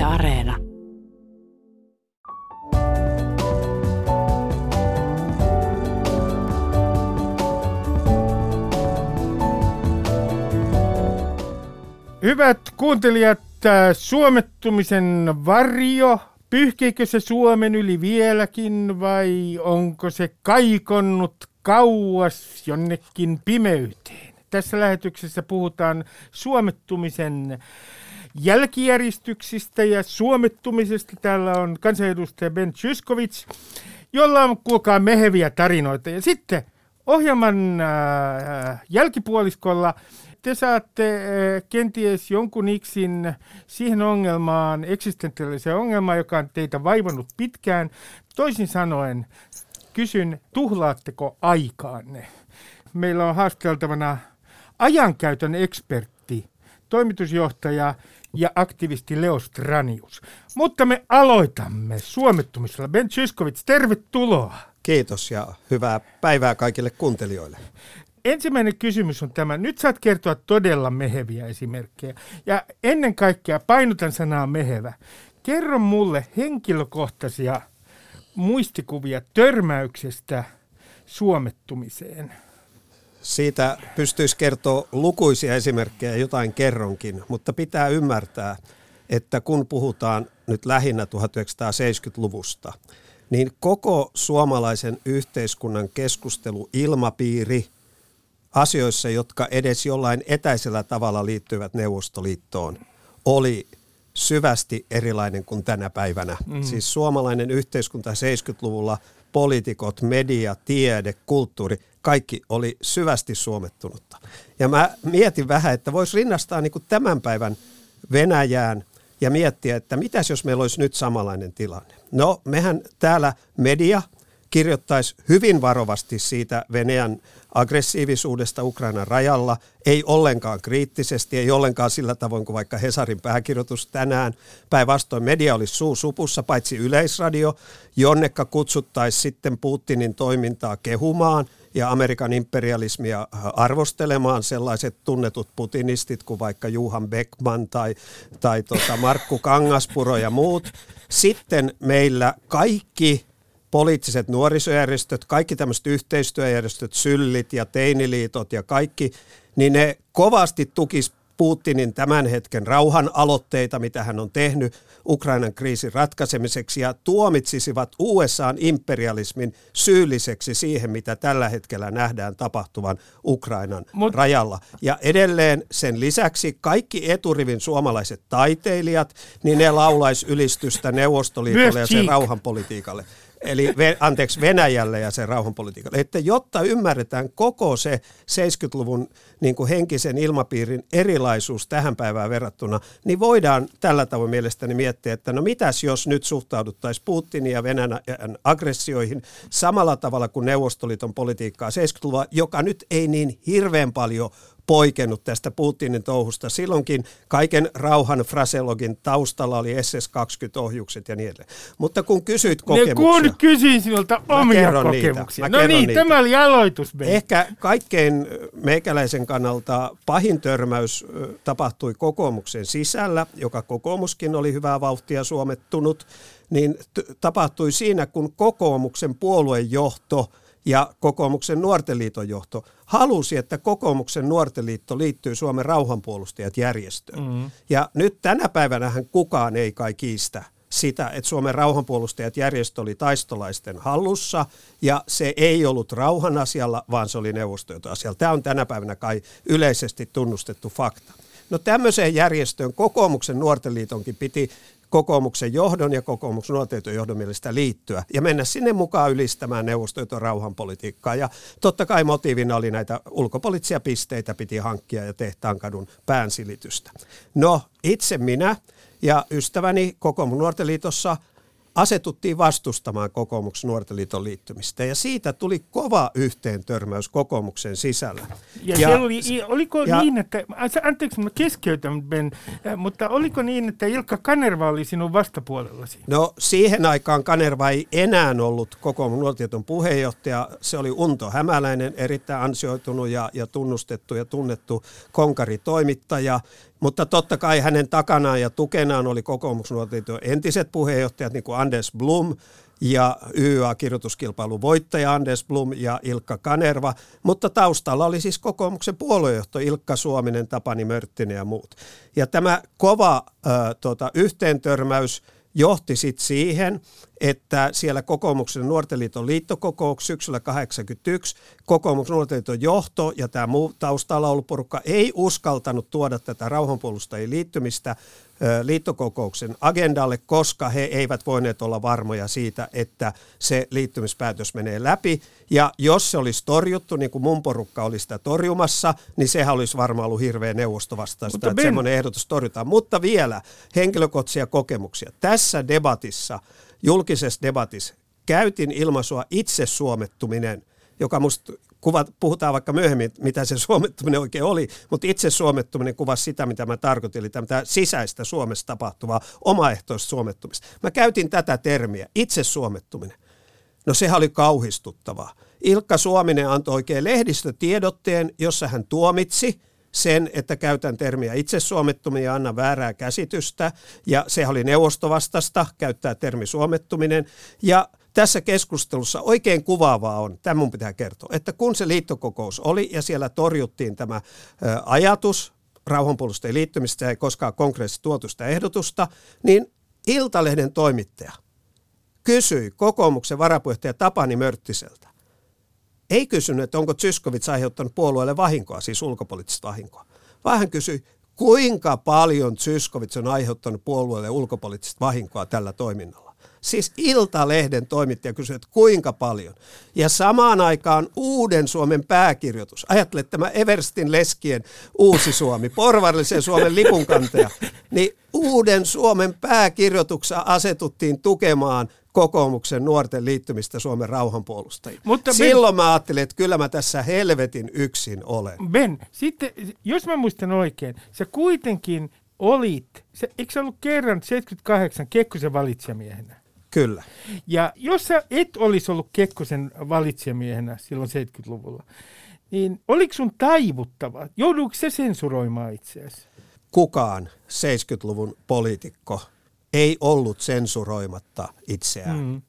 Yle Areena. Hyvät kuuntelijat, äh, suomettumisen varjo, pyyhkeekö se Suomen yli vieläkin vai onko se kaikonnut kauas jonnekin pimeyteen? Tässä lähetyksessä puhutaan suomettumisen jälkijäristyksistä ja suomettumisesta. Täällä on kansanedustaja Ben Zyskovic, jolla on kuulkaa meheviä tarinoita. Ja sitten ohjelman äh, jälkipuoliskolla te saatte äh, kenties jonkun iksin siihen ongelmaan, eksistentiaaliseen ongelmaan, joka on teitä vaivannut pitkään. Toisin sanoen, kysyn, tuhlaatteko aikaanne? Meillä on haasteltavana ajankäytön ekspertti, toimitusjohtaja ja aktivisti Leo Stranius. Mutta me aloitamme suomettumisella. Ben Zyskovic, tervetuloa. Kiitos ja hyvää päivää kaikille kuuntelijoille. Ensimmäinen kysymys on tämä. Nyt saat kertoa todella meheviä esimerkkejä. Ja ennen kaikkea painotan sanaa mehevä. Kerro mulle henkilökohtaisia muistikuvia törmäyksestä suomettumiseen. Siitä pystyisi kertoa lukuisia esimerkkejä, jotain kerronkin, mutta pitää ymmärtää, että kun puhutaan nyt lähinnä 1970-luvusta, niin koko suomalaisen yhteiskunnan keskusteluilmapiiri asioissa, jotka edes jollain etäisellä tavalla liittyvät Neuvostoliittoon, oli syvästi erilainen kuin tänä päivänä. Mm. Siis suomalainen yhteiskunta 70-luvulla, poliitikot, media, tiede, kulttuuri, kaikki oli syvästi suomettunutta. Ja mä mietin vähän, että voisi rinnastaa niin kuin tämän päivän Venäjään ja miettiä, että mitäs jos meillä olisi nyt samanlainen tilanne. No, mehän täällä media kirjoittaisi hyvin varovasti siitä Venäjän aggressiivisuudesta Ukrainan rajalla, ei ollenkaan kriittisesti, ei ollenkaan sillä tavoin kuin vaikka Hesarin pääkirjoitus tänään. Päinvastoin media olisi suu supussa, paitsi yleisradio, jonnekka kutsuttaisiin sitten Putinin toimintaa kehumaan ja Amerikan imperialismia arvostelemaan sellaiset tunnetut putinistit kuin vaikka Juhan Beckman tai, tai tota Markku Kangaspuro ja muut. Sitten meillä kaikki poliittiset nuorisojärjestöt, kaikki tämmöiset yhteistyöjärjestöt, syllit ja teiniliitot ja kaikki, niin ne kovasti tukis Putinin tämän hetken rauhan aloitteita, mitä hän on tehnyt Ukrainan kriisin ratkaisemiseksi ja tuomitsisivat USAn imperialismin syylliseksi siihen, mitä tällä hetkellä nähdään tapahtuvan Ukrainan Mut... rajalla. Ja edelleen sen lisäksi kaikki eturivin suomalaiset taiteilijat, niin ne laulaisi ylistystä Neuvostoliitolle ja sen rauhanpolitiikalle eli anteeksi Venäjälle ja sen rauhanpolitiikalle. Että jotta ymmärretään koko se 70-luvun niin kuin henkisen ilmapiirin erilaisuus tähän päivään verrattuna, niin voidaan tällä tavoin mielestäni miettiä, että no mitäs jos nyt suhtauduttaisiin Putinin ja Venäjän aggressioihin samalla tavalla kuin Neuvostoliiton politiikkaa 70-luvulla, joka nyt ei niin hirveän paljon poikennut tästä Putinin touhusta. Silloinkin kaiken rauhan fraseologin taustalla oli SS-20-ohjukset ja niin edelleen. Mutta kun kysyit kokemuksia... kun kysyin sinulta omia kokemuksia. No niin, niitä. tämä oli aloitus. Meidän. Ehkä kaikkein meikäläisen kannalta pahin törmäys tapahtui kokoomuksen sisällä, joka kokoomuskin oli hyvää vauhtia suomettunut, niin t- tapahtui siinä, kun kokoomuksen puoluejohto – ja kokoomuksen nuorten liiton johto halusi, että kokoomuksen nuorten liitto liittyy Suomen rauhanpuolustajat järjestöön. Mm. Ja nyt tänä päivänä kukaan ei kai kiistä sitä, että Suomen rauhanpuolustajat järjestö oli taistolaisten hallussa ja se ei ollut rauhan asialla, vaan se oli neuvostojohtoasialla. Tämä on tänä päivänä kai yleisesti tunnustettu fakta. No tämmöiseen järjestöön kokoomuksen nuorten liitonkin piti kokoomuksen johdon ja kokoomuksen nuorten johdon mielestä liittyä ja mennä sinne mukaan ylistämään neuvostoiton rauhanpolitiikkaa. Ja totta kai motiivina oli näitä ulkopoliittisia pisteitä piti hankkia ja tehtaankadun päänsilitystä. No itse minä ja ystäväni kokoomuksen nuorten liitossa – asetuttiin vastustamaan kokoomuksen nuorten liiton liittymistä. Ja siitä tuli kova yhteentörmäys kokoomuksen sisällä. Ja, ja oli, oliko ja, niin, että, anteeksi mä keskeytän Ben, äh, mutta oliko niin, että Ilkka Kanerva oli sinun vastapuolellasi? No siihen aikaan Kanerva ei enää ollut kokoomuksen nuorten puheenjohtaja. Se oli Unto Hämäläinen, erittäin ansioitunut ja, ja tunnustettu ja tunnettu konkaritoimittaja Mutta totta kai hänen takanaan ja tukenaan oli kokoomuksen entiset puheenjohtajat, niin kuin Anders Blum ja YA-kirjoituskilpailun voittaja Anders Blum ja Ilkka Kanerva, mutta taustalla oli siis kokoomuksen puoluejohto Ilkka Suominen, Tapani Mörttinen ja muut. Ja tämä kova äh, tota, yhteentörmäys – johti sitten siihen, että siellä kokoomuksen nuorten liiton liittokokouksessa syksyllä 81 kokoomuksen nuorten liiton johto ja tämä muu taustalla ollut porukka ei uskaltanut tuoda tätä rauhanpuolustajien liittymistä liittokokouksen agendalle, koska he eivät voineet olla varmoja siitä, että se liittymispäätös menee läpi. Ja jos se olisi torjuttu, niin kuin mun porukka oli sitä torjumassa, niin sehän olisi varmaan ollut hirveä neuvostovastaista, että ben... semmoinen ehdotus torjutaan. Mutta vielä henkilökohtaisia kokemuksia. Tässä debatissa, julkisessa debatissa, käytin ilmaisua itse suomettuminen, joka musta kuvat, puhutaan vaikka myöhemmin, mitä se suomettuminen oikein oli, mutta itse suomettuminen kuvasi sitä, mitä mä tarkoitin, eli tämä sisäistä Suomessa tapahtuvaa omaehtoista suomettumista. Mä käytin tätä termiä, itse suomettuminen. No sehän oli kauhistuttavaa. Ilkka Suominen antoi oikein lehdistötiedotteen, jossa hän tuomitsi sen, että käytän termiä itse suomettuminen ja anna väärää käsitystä. Ja se oli neuvostovastasta käyttää termi suomettuminen. Ja tässä keskustelussa oikein kuvaavaa on, tämä mun pitää kertoa, että kun se liittokokous oli ja siellä torjuttiin tämä ajatus rauhanpuolustajien liittymistä ei koskaan konkreettisesti tuotu sitä ehdotusta, niin Iltalehden toimittaja kysyi kokoomuksen varapuheenjohtaja Tapani Mörttiseltä, ei kysynyt, että onko Zyskovits aiheuttanut puolueelle vahinkoa, siis ulkopoliittista vahinkoa, vaan hän kysyi, kuinka paljon Zyskovits on aiheuttanut puolueelle ulkopoliittista vahinkoa tällä toiminnalla. Siis Iltalehden toimittaja kysyi, että kuinka paljon. Ja samaan aikaan Uuden Suomen pääkirjoitus. Ajattele tämä Everstin leskien Uusi Suomi, porvarillisen Suomen lipunkantaja. Niin Uuden Suomen pääkirjoituksessa asetuttiin tukemaan kokoomuksen nuorten liittymistä Suomen rauhanpuolustajiin. Mutta Silloin ben, mä ajattelin, että kyllä mä tässä helvetin yksin olen. Ben, sitten jos mä muistan oikein, sä kuitenkin olit, se, eikö se ollut kerran 78 Kekkosen valitsijamiehenä? Kyllä. Ja jos sä et olisi ollut Kekkosen valitsijamiehenä silloin 70-luvulla, niin oliko sun taivuttava? Jouduuko se sensuroimaan itseäsi? Kukaan 70-luvun poliitikko ei ollut sensuroimatta itseään. Mm.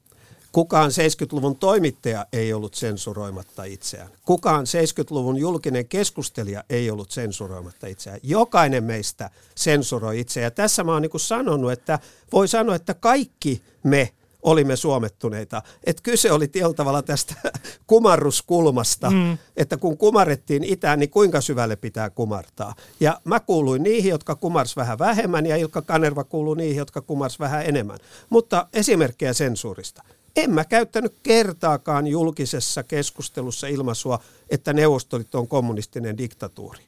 Kukaan 70-luvun toimittaja ei ollut sensuroimatta itseään. Kukaan 70-luvun julkinen keskustelija ei ollut sensuroimatta itseään. Jokainen meistä sensuroi itseään. Ja tässä mä oon niin sanonut, että voi sanoa, että kaikki me olimme suomettuneita. Että kyse oli tietyllä tavalla tästä kumarruskulmasta, mm. että kun kumarrettiin itään, niin kuinka syvälle pitää kumartaa. Ja mä kuuluin niihin, jotka kumars vähän vähemmän, ja Ilkka Kanerva kuuluu niihin, jotka kumars vähän enemmän. Mutta esimerkkejä sensuurista. En mä käyttänyt kertaakaan julkisessa keskustelussa ilmaisua, että Neuvostoliitto on kommunistinen diktatuuri.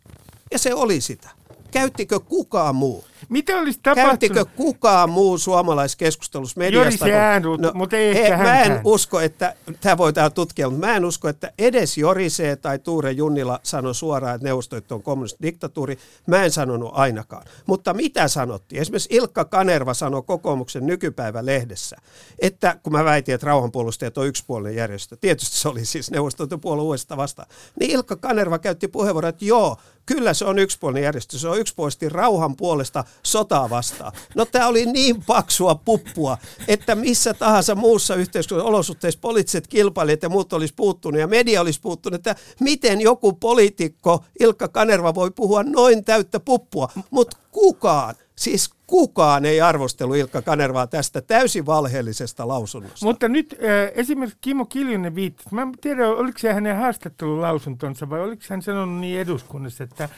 Ja se oli sitä. Käyttikö kukaan muu? Mitä olisi tapahtunut? Käyttikö kukaan muu suomalaiskeskustelussa mediasta? Jori Äänut, no, mutta ei ehkä Mä en usko, että, tämä voi täällä tutkia, mutta mä en usko, että edes Jorisee tai Tuure Junnila sanoi suoraan, että Neuvostoliitto on kommunistinen diktatuuri. Mä en sanonut ainakaan. Mutta mitä sanottiin? Esimerkiksi Ilkka Kanerva sanoi kokoomuksen nykypäivälehdessä, että kun mä väitin, että rauhanpuolustajat on yksipuolinen järjestö, tietysti se oli siis Neuvostoliiton puolue uudesta vastaan, niin Ilkka Kanerva käytti puheenvuoron, että joo, kyllä se on yksipuolinen järjestö, se on yksipuolisesti rauhan puolesta sotaa vastaan. No tämä oli niin paksua puppua, että missä tahansa muussa yhteiskunnan olosuhteissa poliittiset kilpailijat ja muut olisi puuttunut ja media olisi puuttunut, että miten joku poliitikko Ilkka Kanerva voi puhua noin täyttä puppua, mutta kukaan, siis kukaan ei arvostelu Ilkka Kanervaa tästä täysin valheellisesta lausunnosta. Mutta nyt äh, esimerkiksi Kimmo Kiljunen viittasi, mä en tiedä oliko se hänen haastattelulausuntonsa vai oliko hän sanonut niin eduskunnassa, että,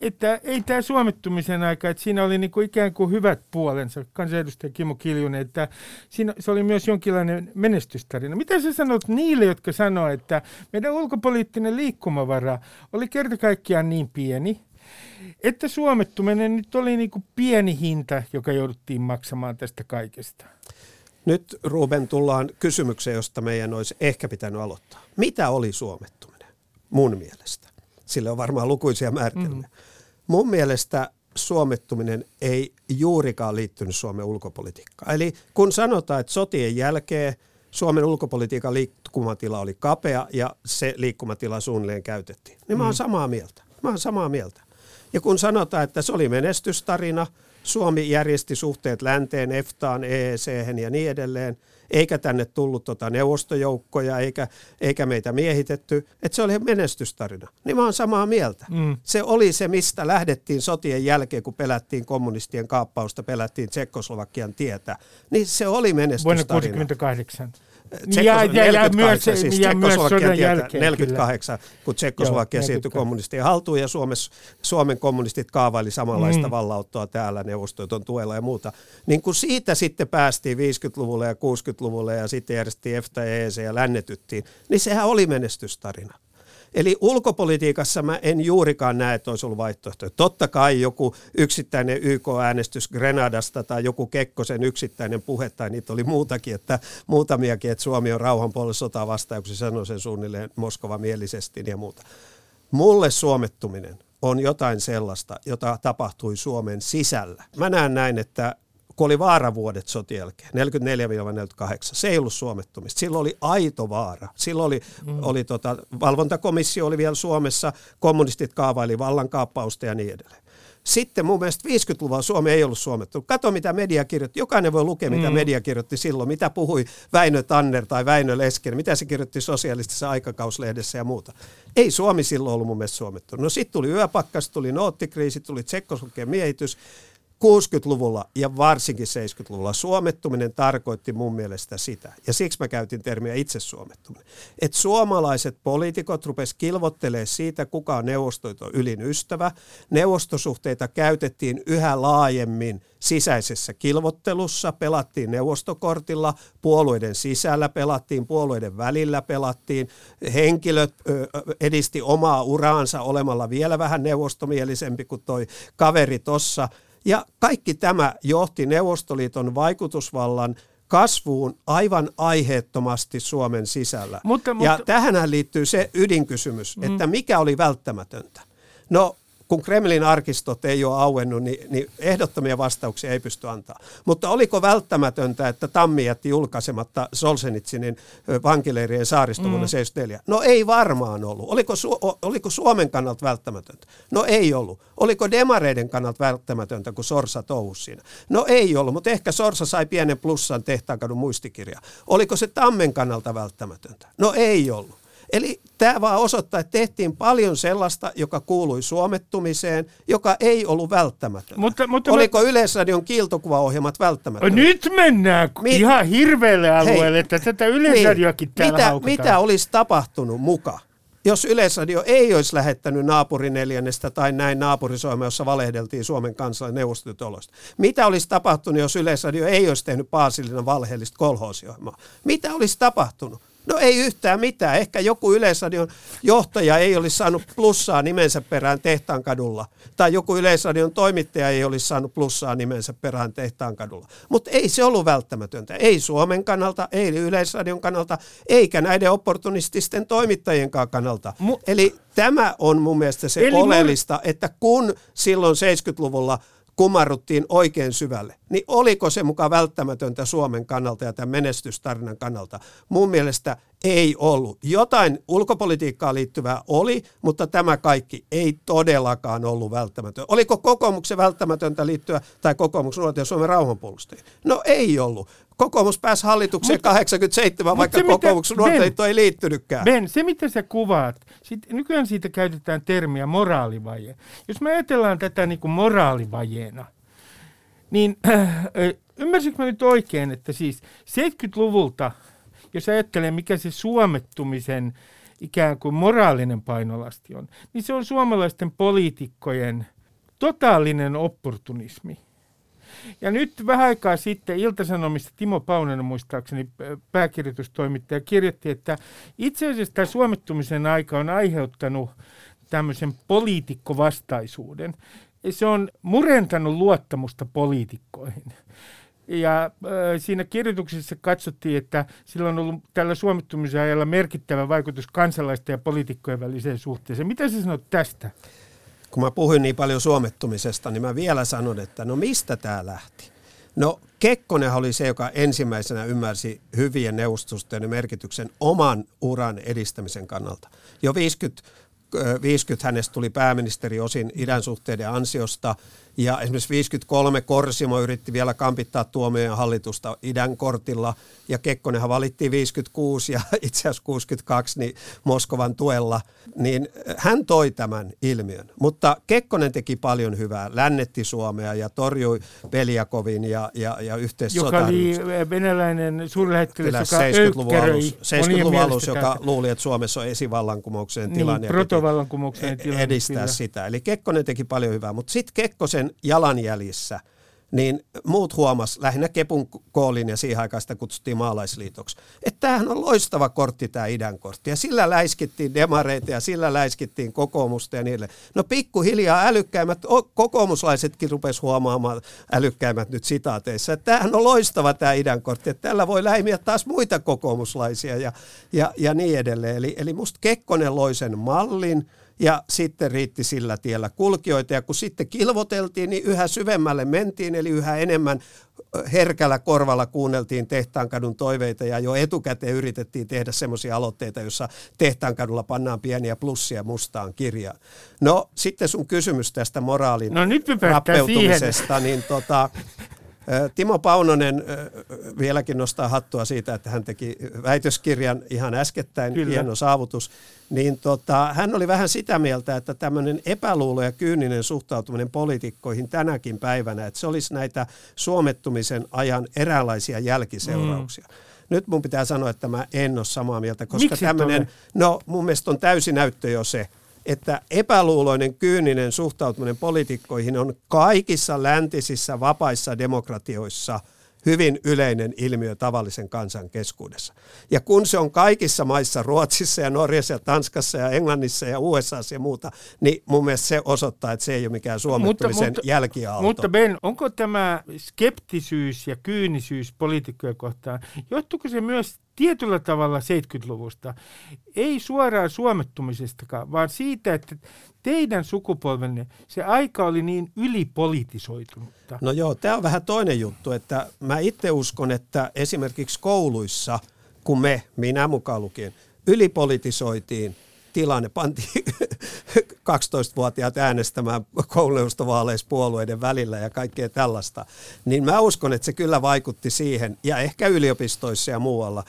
että ei tämä suomittumisen aika, että siinä oli niinku ikään kuin hyvät puolensa, kansanedustaja Kimmo Kiljunen, että siinä, se oli myös jonkinlainen menestystarina. Mitä sä sanot niille, jotka sanoo, että meidän ulkopoliittinen liikkumavara oli kerta kaikkiaan niin pieni, että suomettuminen nyt oli niin kuin pieni hinta, joka jouduttiin maksamaan tästä kaikesta. Nyt Ruben tullaan kysymykseen, josta meidän olisi ehkä pitänyt aloittaa. Mitä oli suomettuminen mun mielestä? Sille on varmaan lukuisia määritelmiä. Mm. Mun mielestä suomettuminen ei juurikaan liittynyt Suomen ulkopolitiikkaan. Eli kun sanotaan, että sotien jälkeen Suomen ulkopolitiikan liikkumatila oli kapea ja se liikkumatila suunnilleen käytettiin, niin mä oon mm. samaa mieltä. Mä oon samaa mieltä. Ja kun sanotaan, että se oli menestystarina, Suomi järjesti suhteet länteen, EFTAan, EEC ja niin edelleen, eikä tänne tullut tota neuvostojoukkoja, eikä, eikä meitä miehitetty, että se oli menestystarina. Niin mä oon samaa mieltä. Mm. Se oli se, mistä lähdettiin sotien jälkeen, kun pelättiin kommunistien kaappausta, pelättiin Tsekkoslovakian tietä. Niin se oli menestystarina. Vuonna 1968. Ja, ja, ja, myös, siis ja myös sodan jälkeen. 48, kyllä. kun Tsekkoslovakia siirtyi kommunistien haltuun ja Suomessa, Suomen kommunistit kaavaili samanlaista mm. vallauttoa täällä neuvostoiton tuella ja muuta. Niin kun siitä sitten päästiin 50-luvulle ja 60-luvulle ja sitten järjestettiin EFTA ja EEC ja lännetyttiin, niin sehän oli menestystarina. Eli ulkopolitiikassa mä en juurikaan näe, että olisi ollut vaihtoehtoja. Totta kai joku yksittäinen YK-äänestys Grenadasta tai joku Kekkosen yksittäinen puhe, tai niitä oli muutakin, että muutamiakin, että Suomi on rauhan puolella sotaa vastaan, kun se sanoi sen suunnilleen Moskova mielisesti ja muuta. Mulle suomettuminen on jotain sellaista, jota tapahtui Suomen sisällä. Mä näen näin, että kun oli vaaravuodet sotien jälkeen, 44-48, se ei ollut suomettumista. Silloin oli aito vaara. Silloin oli, mm. oli tota, valvontakomissio oli vielä Suomessa, kommunistit kaavaili vallankaappausta ja niin edelleen. Sitten mun mielestä 50-luvulla Suomi ei ollut suomettu. Kato, mitä media kirjoitti. Jokainen voi lukea, mitä mm. media kirjoitti silloin. Mitä puhui Väinö Tanner tai Väinö Lesken. Mitä se kirjoitti sosialistisessa aikakauslehdessä ja muuta. Ei Suomi silloin ollut mun mielestä suomettu. No sitten tuli yöpakkas, tuli noottikriisi, tuli tsekkoslukkeen miehitys. 60-luvulla ja varsinkin 70-luvulla suomettuminen tarkoitti mun mielestä sitä, ja siksi mä käytin termiä itse suomettuminen, että suomalaiset poliitikot rupes kilvottelee siitä, kuka on neuvostoiton ylin ystävä. Neuvostosuhteita käytettiin yhä laajemmin sisäisessä kilvottelussa, pelattiin neuvostokortilla, puolueiden sisällä pelattiin, puolueiden välillä pelattiin, henkilöt edisti omaa uraansa olemalla vielä vähän neuvostomielisempi kuin toi kaveri tossa – ja kaikki tämä johti Neuvostoliiton vaikutusvallan kasvuun aivan aiheettomasti Suomen sisällä. Mutta, mutta... Ja tähän liittyy se ydinkysymys, mm. että mikä oli välttämätöntä. No kun Kremlin arkistot ei ole auennut, niin, niin ehdottomia vastauksia ei pysty antaa. Mutta oliko välttämätöntä, että Tammi jätti julkaisematta Solsenitsinin vankileirien saaristo vuonna mm. 74? No ei varmaan ollut. Oliko, Su- oliko Suomen kannalta välttämätöntä? No ei ollut. Oliko demareiden kannalta välttämätöntä, kun Sorsa touhusi siinä? No ei ollut, mutta ehkä Sorsa sai pienen plussan tehtaankadun muistikirja. Oliko se Tammen kannalta välttämätöntä? No ei ollut. Eli tämä vaan osoittaa, että tehtiin paljon sellaista, joka kuului suomettumiseen, joka ei ollut välttämätöntä. Mutta, mutta Oliko mä... Yleisradion kiiltokuvaohjelmat välttämätöntä? Nyt mennään Mi- ihan hirveälle alueelle, Hei, että tätä Yleisradioakin niin, täällä mitä, mitä olisi tapahtunut muka? jos Yleisradio ei olisi lähettänyt naapurineljännestä tai näin naapurisoima, jossa valehdeltiin Suomen kansalle neuvostotolosta. Mitä olisi tapahtunut, jos Yleisradio ei olisi tehnyt Paasilina valheellista kolhoosiohjelmaa? Mitä olisi tapahtunut? No ei yhtään mitään. Ehkä joku Yleisradion johtaja ei olisi saanut plussaa nimensä perään Tehtaankadulla. Tai joku Yleisradion toimittaja ei olisi saanut plussaa nimensä perään Tehtaankadulla. Mutta ei se ollut välttämätöntä. Ei Suomen kannalta, ei Yleisradion kannalta, eikä näiden opportunististen toimittajienkaan kannalta. Mu- Eli tämä on mun mielestä se Eli oleellista, mun... että kun silloin 70-luvulla – kumarruttiin oikein syvälle, niin oliko se mukaan välttämätöntä Suomen kannalta ja tämän menestystarinan kannalta? Mun mielestä ei ollut. Jotain ulkopolitiikkaan liittyvää oli, mutta tämä kaikki ei todellakaan ollut välttämätöntä. Oliko kokoomuksen välttämätöntä liittyä tai kokoomuksen nuorten Suomen rauhanpuolustajien? No ei ollut. Kokoomus pääsi hallitukseen mutta, 87, vaikka se, kokoomuksen nuorten ei liittynytkään. Ben, se mitä sä kuvaat, sit, nykyään siitä käytetään termiä moraalivaje. Jos me ajatellaan tätä niin kuin moraalivajeena, niin äh, ymmärsinkö mä nyt oikein, että siis 70-luvulta – jos ajattelee, mikä se suomettumisen ikään kuin moraalinen painolasti on, niin se on suomalaisten poliitikkojen totaalinen opportunismi. Ja nyt vähän aikaa sitten Iltasanomista Timo Paunen muistaakseni pääkirjoitustoimittaja kirjoitti, että itse asiassa tämä suomettumisen aika on aiheuttanut tämmöisen poliitikkovastaisuuden. Se on murentanut luottamusta poliitikkoihin. Ja siinä kirjoituksessa katsottiin, että sillä on ollut tällä suomittumisen ajalla merkittävä vaikutus kansalaisten ja poliitikkojen väliseen suhteeseen. Mitä sä sanot tästä? Kun mä puhuin niin paljon suomettumisesta, niin mä vielä sanon, että no mistä tämä lähti? No Kekkonen oli se, joka ensimmäisenä ymmärsi hyvien neuvostusten merkityksen oman uran edistämisen kannalta. Jo 50 50 hänestä tuli pääministeri osin idän suhteiden ansiosta. Ja esimerkiksi 53 Korsimo yritti vielä kampittaa tuomioon hallitusta idän kortilla, ja Kekkonenhan valittiin 56 ja itse asiassa 62 niin Moskovan tuella, niin hän toi tämän ilmiön. Mutta Kekkonen teki paljon hyvää, lännetti Suomea ja torjui Peliakovin ja, ja, ja yhteissota. Joka oli venäläinen suurlähettiläs, joka 70-luvun alus, 70-luvun alus joka luuli, että Suomessa on esivallankumouksen niin, tilanne. Niin, protovallankumouksen tilanne. Edistää kyllä. sitä. Eli Kekkonen teki paljon hyvää, mutta sitten Kekkosen jalanjäljissä – niin muut huomas, lähinnä Kepun koolin ja siihen aikaan sitä kutsuttiin maalaisliitoksi, että tämähän on loistava kortti tämä idän kortti ja sillä läiskittiin demareita ja sillä läiskittiin kokoomusta ja niille. No pikkuhiljaa älykkäimmät, kokoomuslaisetkin rupes huomaamaan älykkäimmät nyt sitaateissa, että tämähän on loistava tämä idän kortti, että tällä voi läimiä taas muita kokoomuslaisia ja, ja, ja niin edelleen. Eli, eli musta Kekkonen loi sen mallin, ja sitten riitti sillä tiellä kulkijoita. Ja kun sitten kilvoteltiin, niin yhä syvemmälle mentiin, eli yhä enemmän herkällä korvalla kuunneltiin Tehtaankadun toiveita ja jo etukäteen yritettiin tehdä semmoisia aloitteita, jossa Tehtaankadulla pannaan pieniä plussia mustaan kirjaan. No sitten sun kysymys tästä moraalin no, nyt rappeutumisesta, niin tota, Timo Paunonen vieläkin nostaa hattua siitä, että hän teki väitöskirjan ihan äskettäin, Kyllä. hieno saavutus. Niin tota, hän oli vähän sitä mieltä, että tämmöinen epäluulo ja kyyninen suhtautuminen poliitikkoihin tänäkin päivänä, että se olisi näitä suomettumisen ajan eräänlaisia jälkiseurauksia. Mm. Nyt mun pitää sanoa, että mä en ole samaa mieltä, koska tämmöinen, no mun mielestä on täysi näyttö jo se, että epäluuloinen, kyyninen suhtautuminen poliitikkoihin on kaikissa läntisissä vapaissa demokratioissa hyvin yleinen ilmiö tavallisen kansan keskuudessa. Ja kun se on kaikissa maissa, Ruotsissa ja Norjassa ja Tanskassa ja Englannissa ja USA ja muuta, niin mun mielestä se osoittaa, että se ei ole mikään suomettumisen mutta, jälkiaalto. Mutta Ben, onko tämä skeptisyys ja kyynisyys poliitikkoja kohtaan, johtuuko se myös tietyllä tavalla 70-luvusta, ei suoraan suomettumisestakaan, vaan siitä, että teidän sukupolvenne, se aika oli niin ylipolitisoitunutta. No joo, tämä on vähän toinen juttu, että mä itse uskon, että esimerkiksi kouluissa, kun me, minä mukaan lukien, ylipolitisoitiin tilanne, pantiin 12-vuotiaat äänestämään kouluneuvostovaaleissa puolueiden välillä ja kaikkea tällaista, niin mä uskon, että se kyllä vaikutti siihen, ja ehkä yliopistoissa ja muualla,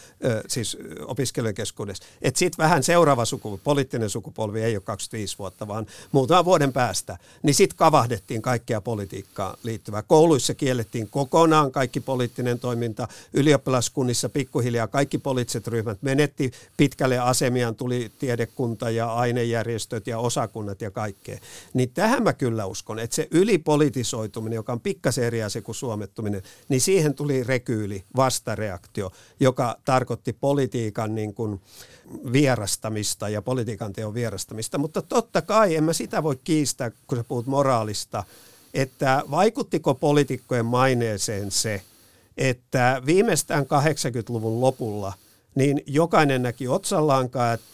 siis opiskelijakeskuudessa, että sitten vähän seuraava sukupolvi, poliittinen sukupolvi ei ole 25 vuotta, vaan muutaman vuoden päästä, niin sitten kavahdettiin kaikkea politiikkaan liittyvää. Kouluissa kiellettiin kokonaan kaikki poliittinen toiminta, ylioppilaskunnissa pikkuhiljaa kaikki poliittiset ryhmät menetti pitkälle asemiaan, tuli tiedekunta ja ainejärjestöt ja osakunnat ja kaikkea. Niin tähän mä kyllä uskon, että se ylipolitisoituminen, joka on pikkasen eri asia kuin suomettuminen, niin siihen tuli rekyyli, vastareaktio, joka tarkoitti politiikan niin kuin vierastamista ja politiikan teon vierastamista. Mutta totta kai, en mä sitä voi kiistää, kun sä puhut moraalista, että vaikuttiko poliitikkojen maineeseen se, että viimeistään 80-luvun lopulla niin jokainen näki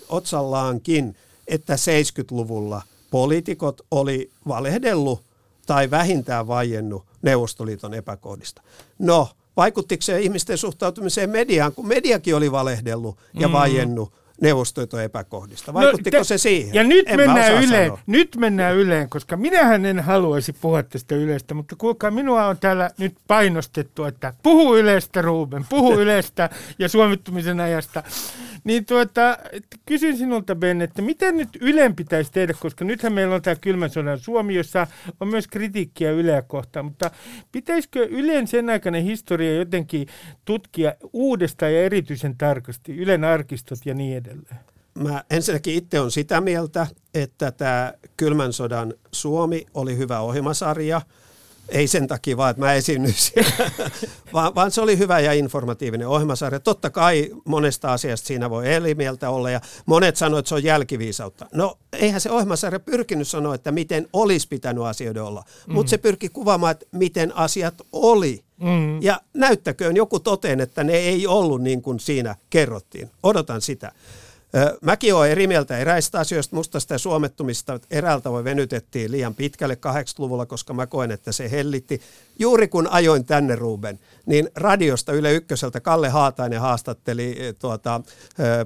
otsallaankin, että 70-luvulla poliitikot oli valehdellut tai vähintään vaiennut Neuvostoliiton epäkohdista. No, vaikuttiko se ihmisten suhtautumiseen mediaan, kun mediakin oli valehdellut ja mm. vaiennut Neuvostoliiton epäkohdista. No, Vaikuttiko no, te, se siihen? Ja nyt mennään, yleen, nyt mennään yleen, koska minähän en haluaisi puhua tästä yleistä, mutta kuulkaa, minua on täällä nyt painostettu, että puhu yleistä Ruben, puhu yleistä ja suomittumisen ajasta. Niin tuota, kysyn sinulta Ben, että miten nyt Ylen pitäisi tehdä, koska nythän meillä on tämä kylmän sodan Suomi, jossa on myös kritiikkiä Yleä kohtaan, mutta pitäisikö Ylen sen aikainen historia jotenkin tutkia uudestaan ja erityisen tarkasti, Ylen arkistot ja niin edelleen? Mä ensinnäkin itse on sitä mieltä, että tämä kylmän sodan Suomi oli hyvä ohjelmasarja – ei sen takia vaan, että mä esiinnyin siellä, vaan, vaan se oli hyvä ja informatiivinen ohjelmasarja. Totta kai monesta asiasta siinä voi eri mieltä olla ja monet sanoivat, että se on jälkiviisautta. No eihän se ohjelmasarja pyrkinyt sanoa, että miten olisi pitänyt asioiden olla, mm. mutta se pyrki kuvaamaan, että miten asiat oli. Mm. Ja näyttäköön joku toteen, että ne ei ollut niin kuin siinä kerrottiin. Odotan sitä. Mäkin olen eri mieltä eräistä asioista. Musta sitä suomettumista eräältä voi venytettiin liian pitkälle 80-luvulla, koska mä koen, että se hellitti. Juuri kun ajoin tänne, Ruben, niin radiosta Yle Ykköseltä Kalle Haatainen haastatteli tuota,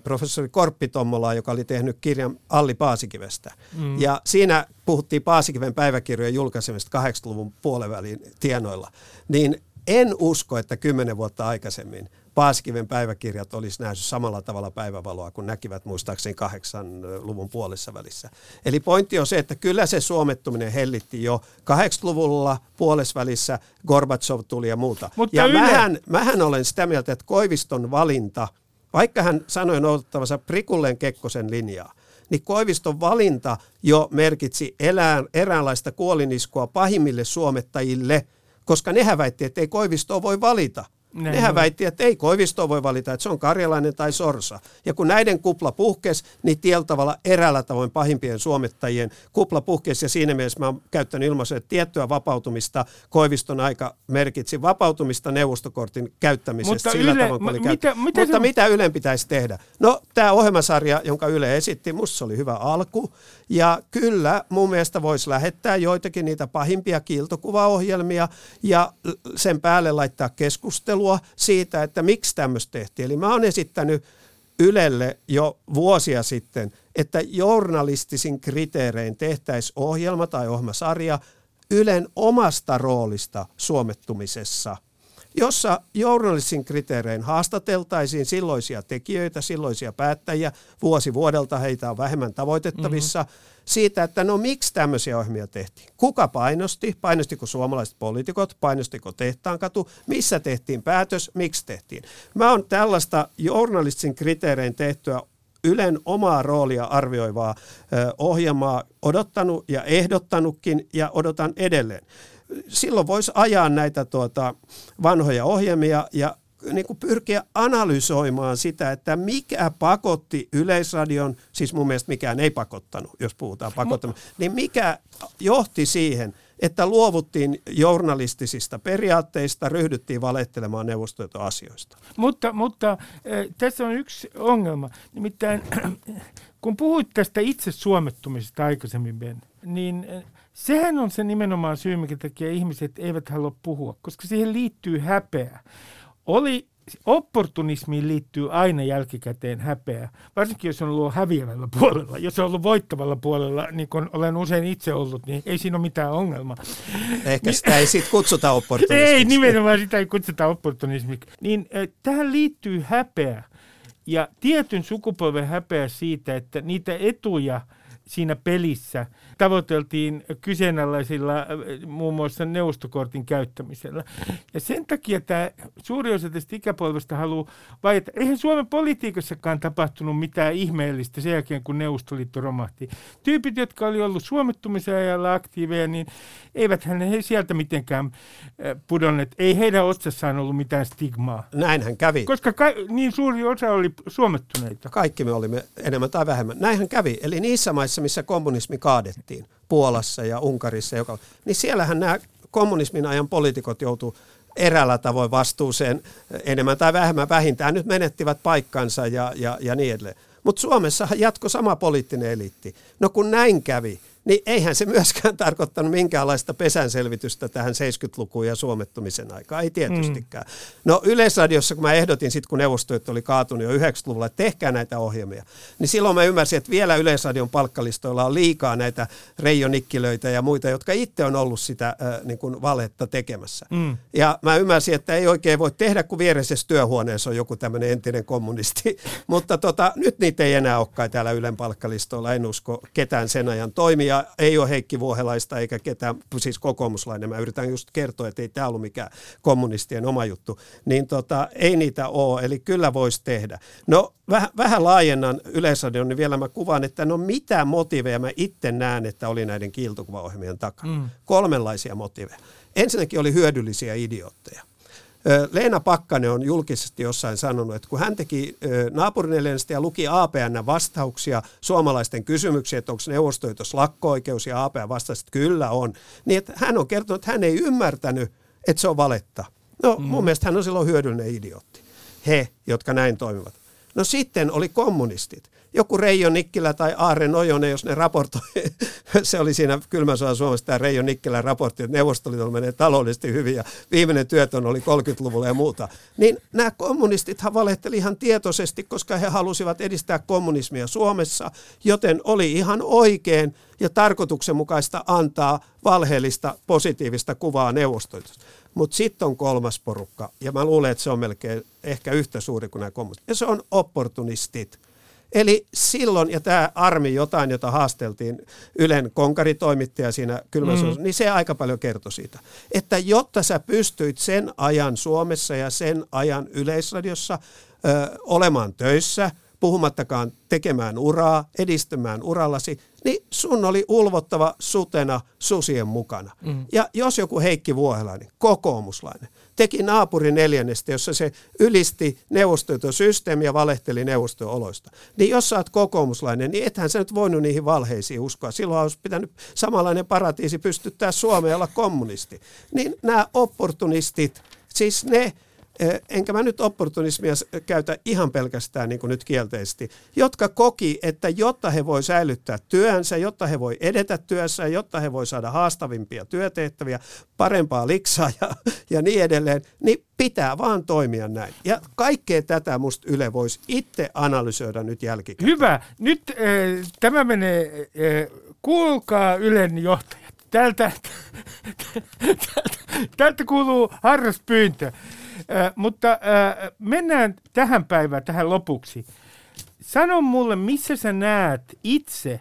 professori Korppi Tommolaa, joka oli tehnyt kirjan Alli Paasikivestä. Mm. Ja siinä puhuttiin Paasikiven päiväkirjojen julkaisemista 80-luvun puolivälin tienoilla. Niin en usko, että kymmenen vuotta aikaisemmin Paaskiven päiväkirjat olisi nähnyt samalla tavalla päivävaloa kuin näkivät muistaakseni kahdeksan luvun puolessa välissä. Eli pointti on se, että kyllä se suomettuminen hellitti jo 80-luvulla puolessa Gorbatsov tuli ja muuta. Mutta ja yle... mähän, mähän olen sitä mieltä, että Koiviston valinta, vaikka hän sanoi noudattavansa Prikulleen Kekkosen linjaa, niin Koiviston valinta jo merkitsi elään, eräänlaista kuoliniskua pahimmille suomettajille, koska nehän väitti, että ei Koivistoa voi valita. Näin Nehän on. väitti, että ei Koivisto voi valita, että se on karjalainen tai sorsa. Ja kun näiden kupla puhkes, niin tiellä tavalla eräällä tavoin pahimpien suomettajien kupla puhkes. Ja siinä mielessä mä oon käyttänyt ilmaisen, että tiettyä vapautumista Koiviston aika merkitsi vapautumista neuvostokortin käyttämisestä Mutta sillä Yle, tavoin, kun mitä, mitä Mutta se... mitä Ylen pitäisi tehdä? No tämä ohjelmasarja, jonka Yle esitti, musta se oli hyvä alku. Ja kyllä mun mielestä voisi lähettää joitakin niitä pahimpia kiiltokuvaohjelmia ja sen päälle laittaa keskustelua siitä, että miksi tämmöistä tehtiin. Eli mä oon esittänyt Ylelle jo vuosia sitten, että journalistisin kriteerein tehtäisiin ohjelma tai ohjelmasarja Ylen omasta roolista suomettumisessa – jossa journalistin kriteerein haastateltaisiin silloisia tekijöitä, silloisia päättäjiä, vuosi vuodelta heitä on vähemmän tavoitettavissa, mm-hmm. siitä, että no miksi tämmöisiä ohjelmia tehtiin. Kuka painosti? Painostiko suomalaiset poliitikot? Painostiko Tehtaankatu? Missä tehtiin päätös? Miksi tehtiin? Mä oon tällaista journalistin kriteerein tehtyä Ylen omaa roolia arvioivaa ohjelmaa odottanut ja ehdottanutkin ja odotan edelleen silloin voisi ajaa näitä tuota, vanhoja ohjelmia ja niin kuin pyrkiä analysoimaan sitä, että mikä pakotti Yleisradion, siis mun mielestä mikään ei pakottanut, jos puhutaan pakottanut, niin mikä johti siihen, että luovuttiin journalistisista periaatteista, ryhdyttiin valettelemaan neuvostoasioista. Mutta, mutta äh, tässä on yksi ongelma. Nimittäin kun puhuit tästä itse suomettumisesta aikaisemmin, Ben, niin äh, Sehän on se nimenomaan syy, mikä takia ihmiset eivät halua puhua, koska siihen liittyy häpeä. Oli opportunismiin liittyy aina jälkikäteen häpeä, varsinkin jos on ollut häviävällä puolella. Jos on ollut voittavalla puolella, niin kuin olen usein itse ollut, niin ei siinä ole mitään ongelmaa. Ehkä sitä ei sitten kutsuta opportunismiksi. Ei, nimenomaan sitä ei kutsuta opportunismiksi. Niin äh, tähän liittyy häpeä ja tietyn sukupolven häpeä siitä, että niitä etuja – siinä pelissä tavoiteltiin kyseenalaisilla äh, muun muassa neuvostokortin käyttämisellä. Ja sen takia tämä suuri osa tästä ikäpolvesta haluaa vaieta. Eihän Suomen politiikassakaan tapahtunut mitään ihmeellistä sen jälkeen, kun Neuvostoliitto romahti. Tyypit, jotka oli ollut suomettumisen ajalla aktiiveja, niin eivät he sieltä mitenkään äh, pudonneet. Ei heidän otsassaan ollut mitään stigmaa. Näinhän kävi. Koska ka- niin suuri osa oli suomettuneita. Kaikki me olimme enemmän tai vähemmän. Näinhän kävi. Eli niissä maissa, missä kommunismi kaadettiin, Puolassa ja Unkarissa, joka, niin siellähän nämä kommunismin ajan poliitikot joutuu eräällä tavoin vastuuseen enemmän tai vähemmän vähintään nyt menettivät paikkansa ja, ja, ja niin edelleen. Mutta Suomessa jatko sama poliittinen eliitti. No kun näin kävi, niin eihän se myöskään tarkoittanut minkäänlaista pesänselvitystä tähän 70-lukuun ja suomettumisen aikaan, ei tietystikään. Mm. No Yleisradiossa, kun mä ehdotin sitten, kun neuvostoit oli kaatunut jo 90-luvulla, että tehkää näitä ohjelmia, niin silloin mä ymmärsin, että vielä Yleisradion palkkalistoilla on liikaa näitä Reijo Nikkilöitä ja muita, jotka itse on ollut sitä äh, niin kuin valetta tekemässä. Mm. Ja mä ymmärsin, että ei oikein voi tehdä, kun vieressä työhuoneessa on joku tämmöinen entinen kommunisti. Mutta tota, nyt niitä ei enää olekaan täällä Ylen palkkalistoilla, en usko ketään sen ajan toimia ja ei ole Heikki Vuohelaista eikä ketään, siis kokoomuslainen. Mä yritän just kertoa, että ei tämä ollut mikään kommunistien oma juttu. Niin tota, ei niitä ole, eli kyllä voisi tehdä. No vähän, vähän laajennan Yleisradion, niin vielä mä kuvaan, että no mitä motiveja mä itse näen, että oli näiden kiiltokuvaohjelmien takana. Mm. Kolmenlaisia motiveja. Ensinnäkin oli hyödyllisiä idiootteja. Leena Pakkanen on julkisesti jossain sanonut, että kun hän teki naapurinelinestä ja luki APN vastauksia suomalaisten kysymyksiin, että onko neuvostoitos lakko-oikeus ja APN vastasi, että kyllä on, niin että hän on kertonut, että hän ei ymmärtänyt, että se on valetta. No mm. mun mielestä hän on silloin hyödyllinen idiootti. He, jotka näin toimivat. No sitten oli kommunistit, joku Reijo Nikkilä tai Aare Nojonen, jos ne raportoi, se oli siinä kylmän sodan Suomessa tämä Reijo Nikkilän raportti, että Neuvostoliitolla menee taloudellisesti hyvin ja viimeinen työtön oli 30-luvulla ja muuta. Niin nämä kommunistithan valehteli ihan tietoisesti, koska he halusivat edistää kommunismia Suomessa, joten oli ihan oikein ja tarkoituksenmukaista antaa valheellista positiivista kuvaa Neuvostoliitosta. Mutta sitten on kolmas porukka, ja mä luulen, että se on melkein ehkä yhtä suuri kuin nämä kommunistit, ja se on opportunistit. Eli silloin, ja tämä Armi jotain, jota haasteltiin Ylen konkaritoimittaja siinä kylmässä, mm. niin se aika paljon kertoi siitä, että jotta sä pystyit sen ajan Suomessa ja sen ajan Yleisradiossa ö, olemaan töissä – puhumattakaan tekemään uraa, edistämään urallasi, niin sun oli ulvottava sutena susien mukana. Mm. Ja jos joku Heikki Vuohelainen, kokoomuslainen, teki naapuri neljännestä, jossa se ylisti neuvostosysteemiä ja valehteli neuvostooloista, niin jos sä oot kokoomuslainen, niin ethän sä nyt voinut niihin valheisiin uskoa. Silloin olisi pitänyt samanlainen paratiisi pystyttää Suomeen olla kommunisti. Niin nämä opportunistit, siis ne enkä mä nyt opportunismia käytä ihan pelkästään niin kuin nyt kielteisesti, jotka koki, että jotta he voi säilyttää työnsä, jotta he voi edetä työssä, jotta he voi saada haastavimpia työtehtäviä, parempaa liksaa ja, ja niin edelleen, niin pitää vaan toimia näin. Ja kaikkea tätä musta Yle voisi itse analysoida nyt jälkikäteen. Hyvä. Nyt äh, tämä menee, äh, kuulkaa Ylen johtajat. Täältä, täältä, täältä kuuluu harraspyyntö. Äh, mutta äh, mennään tähän päivään, tähän lopuksi. Sano mulle, missä sä näet itse,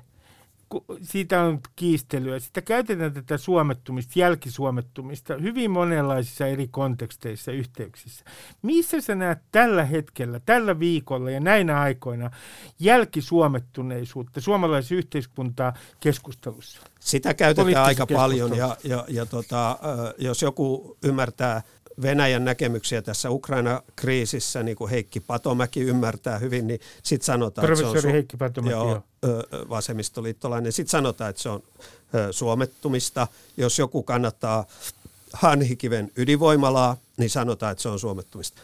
kun siitä on kiistelyä, sitä käytetään tätä suomettumista, jälkisuomettumista hyvin monenlaisissa eri konteksteissa, yhteyksissä. Missä sä näet tällä hetkellä, tällä viikolla ja näinä aikoina jälkisuomettuneisuutta suomalaisen yhteiskuntaa keskustelussa? Sitä käytetään aika paljon ja, ja, ja tota, jos joku ymmärtää Venäjän näkemyksiä tässä Ukraina-kriisissä, niin kuin Heikki Patomäki ymmärtää hyvin, niin sitten sanotaan, että se on Heikki Patomäki, joo, vasemmistoliittolainen. Sitten sanotaan, että se on suomettumista. Jos joku kannattaa Hanhikiven ydinvoimalaa, niin sanotaan, että se on suomettumista.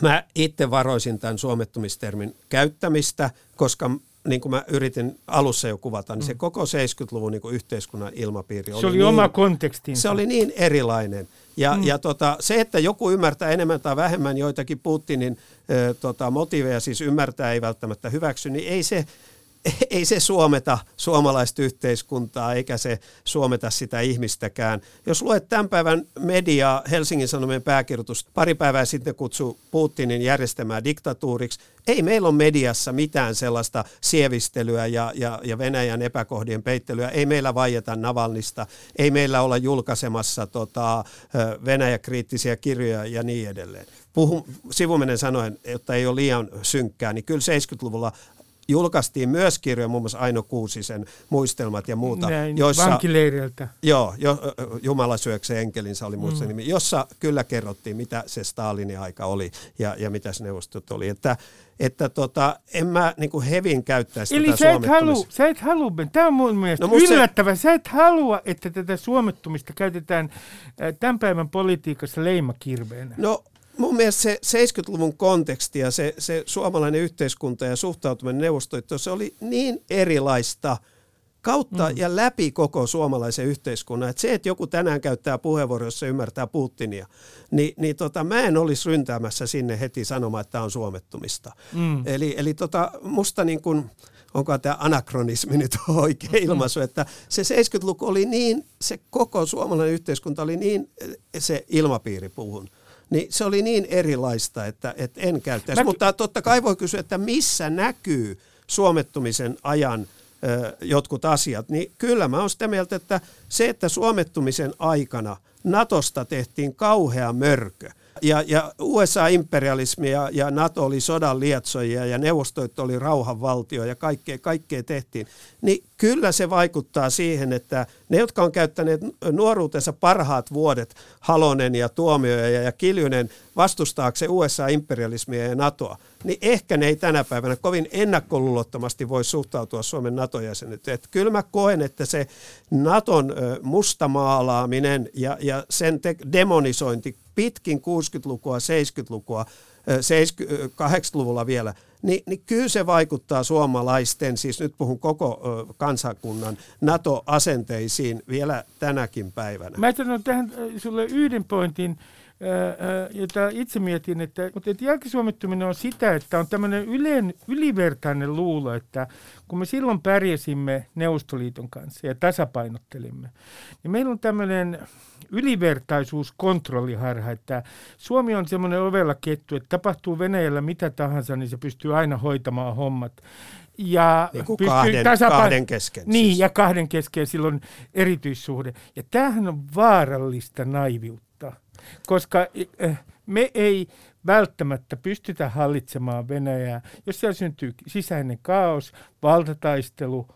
Mä itse varoisin tämän suomettumistermin käyttämistä, koska niin kuin mä yritin alussa jo kuvata, niin se mm. koko 70-luvun niin kuin yhteiskunnan ilmapiiri oli, se oli niin, oma kontekstinsa. Se oli niin erilainen. Ja, mm. ja tota, se, että joku ymmärtää enemmän tai vähemmän joitakin Putinin ö, tota, motiiveja, siis ymmärtää ei välttämättä hyväksy, niin ei se, ei se suometa suomalaista yhteiskuntaa eikä se suometa sitä ihmistäkään. Jos luet tämän päivän mediaa, Helsingin Sanomien pääkirjoitus, pari päivää sitten kutsuu Putinin järjestämään diktatuuriksi, ei meillä ole mediassa mitään sellaista sievistelyä ja, ja, ja Venäjän epäkohdien peittelyä. Ei meillä vaieta Navalnista, ei meillä olla julkaisemassa tota, Venäjä-kriittisiä kirjoja ja niin edelleen. Puhun sivumenen sanoen, että ei ole liian synkkää, niin kyllä 70-luvulla julkaistiin myös kirjoja, muun muassa Aino Kuusisen muistelmat ja muuta. Näin, joissa, vankileiriltä. Joo, jo, Jumala syöksee enkelinsä oli muista mm. nimi, jossa kyllä kerrottiin, mitä se Stalinin aika oli ja, ja mitä se neuvostot oli. Että, että tota, en mä niin kuin hevin käyttäisi Eli tätä sä et, halua, sä et halua, tämä on mun mielestä no, yllättävä, se... sä et halua, että tätä suomettumista käytetään tämän päivän politiikassa leimakirveenä. No mun mielestä se 70-luvun konteksti ja se, se suomalainen yhteiskunta ja suhtautuminen neuvostoittoon, se oli niin erilaista kautta mm. ja läpi koko suomalaisen yhteiskunnan. Että se, että joku tänään käyttää puheenvuoro, jossa ymmärtää Putinia, niin, niin tota, mä en olisi ryntäämässä sinne heti sanomaan, että tämä on suomettumista. Mm. Eli, eli tota, musta niin kuin, onko tämä anakronismi nyt oikein mm. ilmaisu, että se 70-luku oli niin, se koko suomalainen yhteiskunta oli niin se ilmapiiri puhun niin se oli niin erilaista, että, että en käyttäisi. Mä... Mutta totta kai voi kysyä, että missä näkyy suomettumisen ajan ö, jotkut asiat, niin kyllä mä oon sitä mieltä, että se, että suomettumisen aikana Natosta tehtiin kauhea mörkö, ja, ja USA-imperialismi ja, ja NATO oli sodan lietsojia ja neuvostoit oli rauhanvaltio ja kaikkea, kaikkea tehtiin, niin kyllä se vaikuttaa siihen, että ne, jotka on käyttäneet nuoruutensa parhaat vuodet, Halonen ja Tuomioja ja Kiljunen vastustaakseen USA-imperialismia ja NATOa, niin ehkä ne ei tänä päivänä kovin ennakkoluulottomasti voi suhtautua Suomen NATO-jäsenyyteen. Kyllä mä koen, että se NATOn mustamaalaaminen ja, ja sen te- demonisointi pitkin 60-lukua, 70-lukua, 80-luvulla vielä, niin, niin kyllä se vaikuttaa suomalaisten, siis nyt puhun koko kansakunnan NATO-asenteisiin vielä tänäkin päivänä. Mä sanon tähän sulle yhden pointin, jota itse mietin, että, että jälkisuomittuminen on sitä, että on tämmöinen yleen, ylivertainen luulo, että kun me silloin pärjäsimme Neuvostoliiton kanssa ja tasapainottelimme, niin meillä on tämmöinen ylivertaisuuskontrolliharha, että Suomi on semmoinen ovella kettu, että tapahtuu Venäjällä mitä tahansa, niin se pystyy aina hoitamaan hommat. Ja niin kuin kahden, tasapain- kahden kesken. Niin, siis. ja kahden kesken silloin erityissuhde. Ja tämähän on vaarallista naiviutta, koska eh, me ei välttämättä pystytä hallitsemaan Venäjää. Jos siellä syntyy sisäinen kaos, valtataistelu,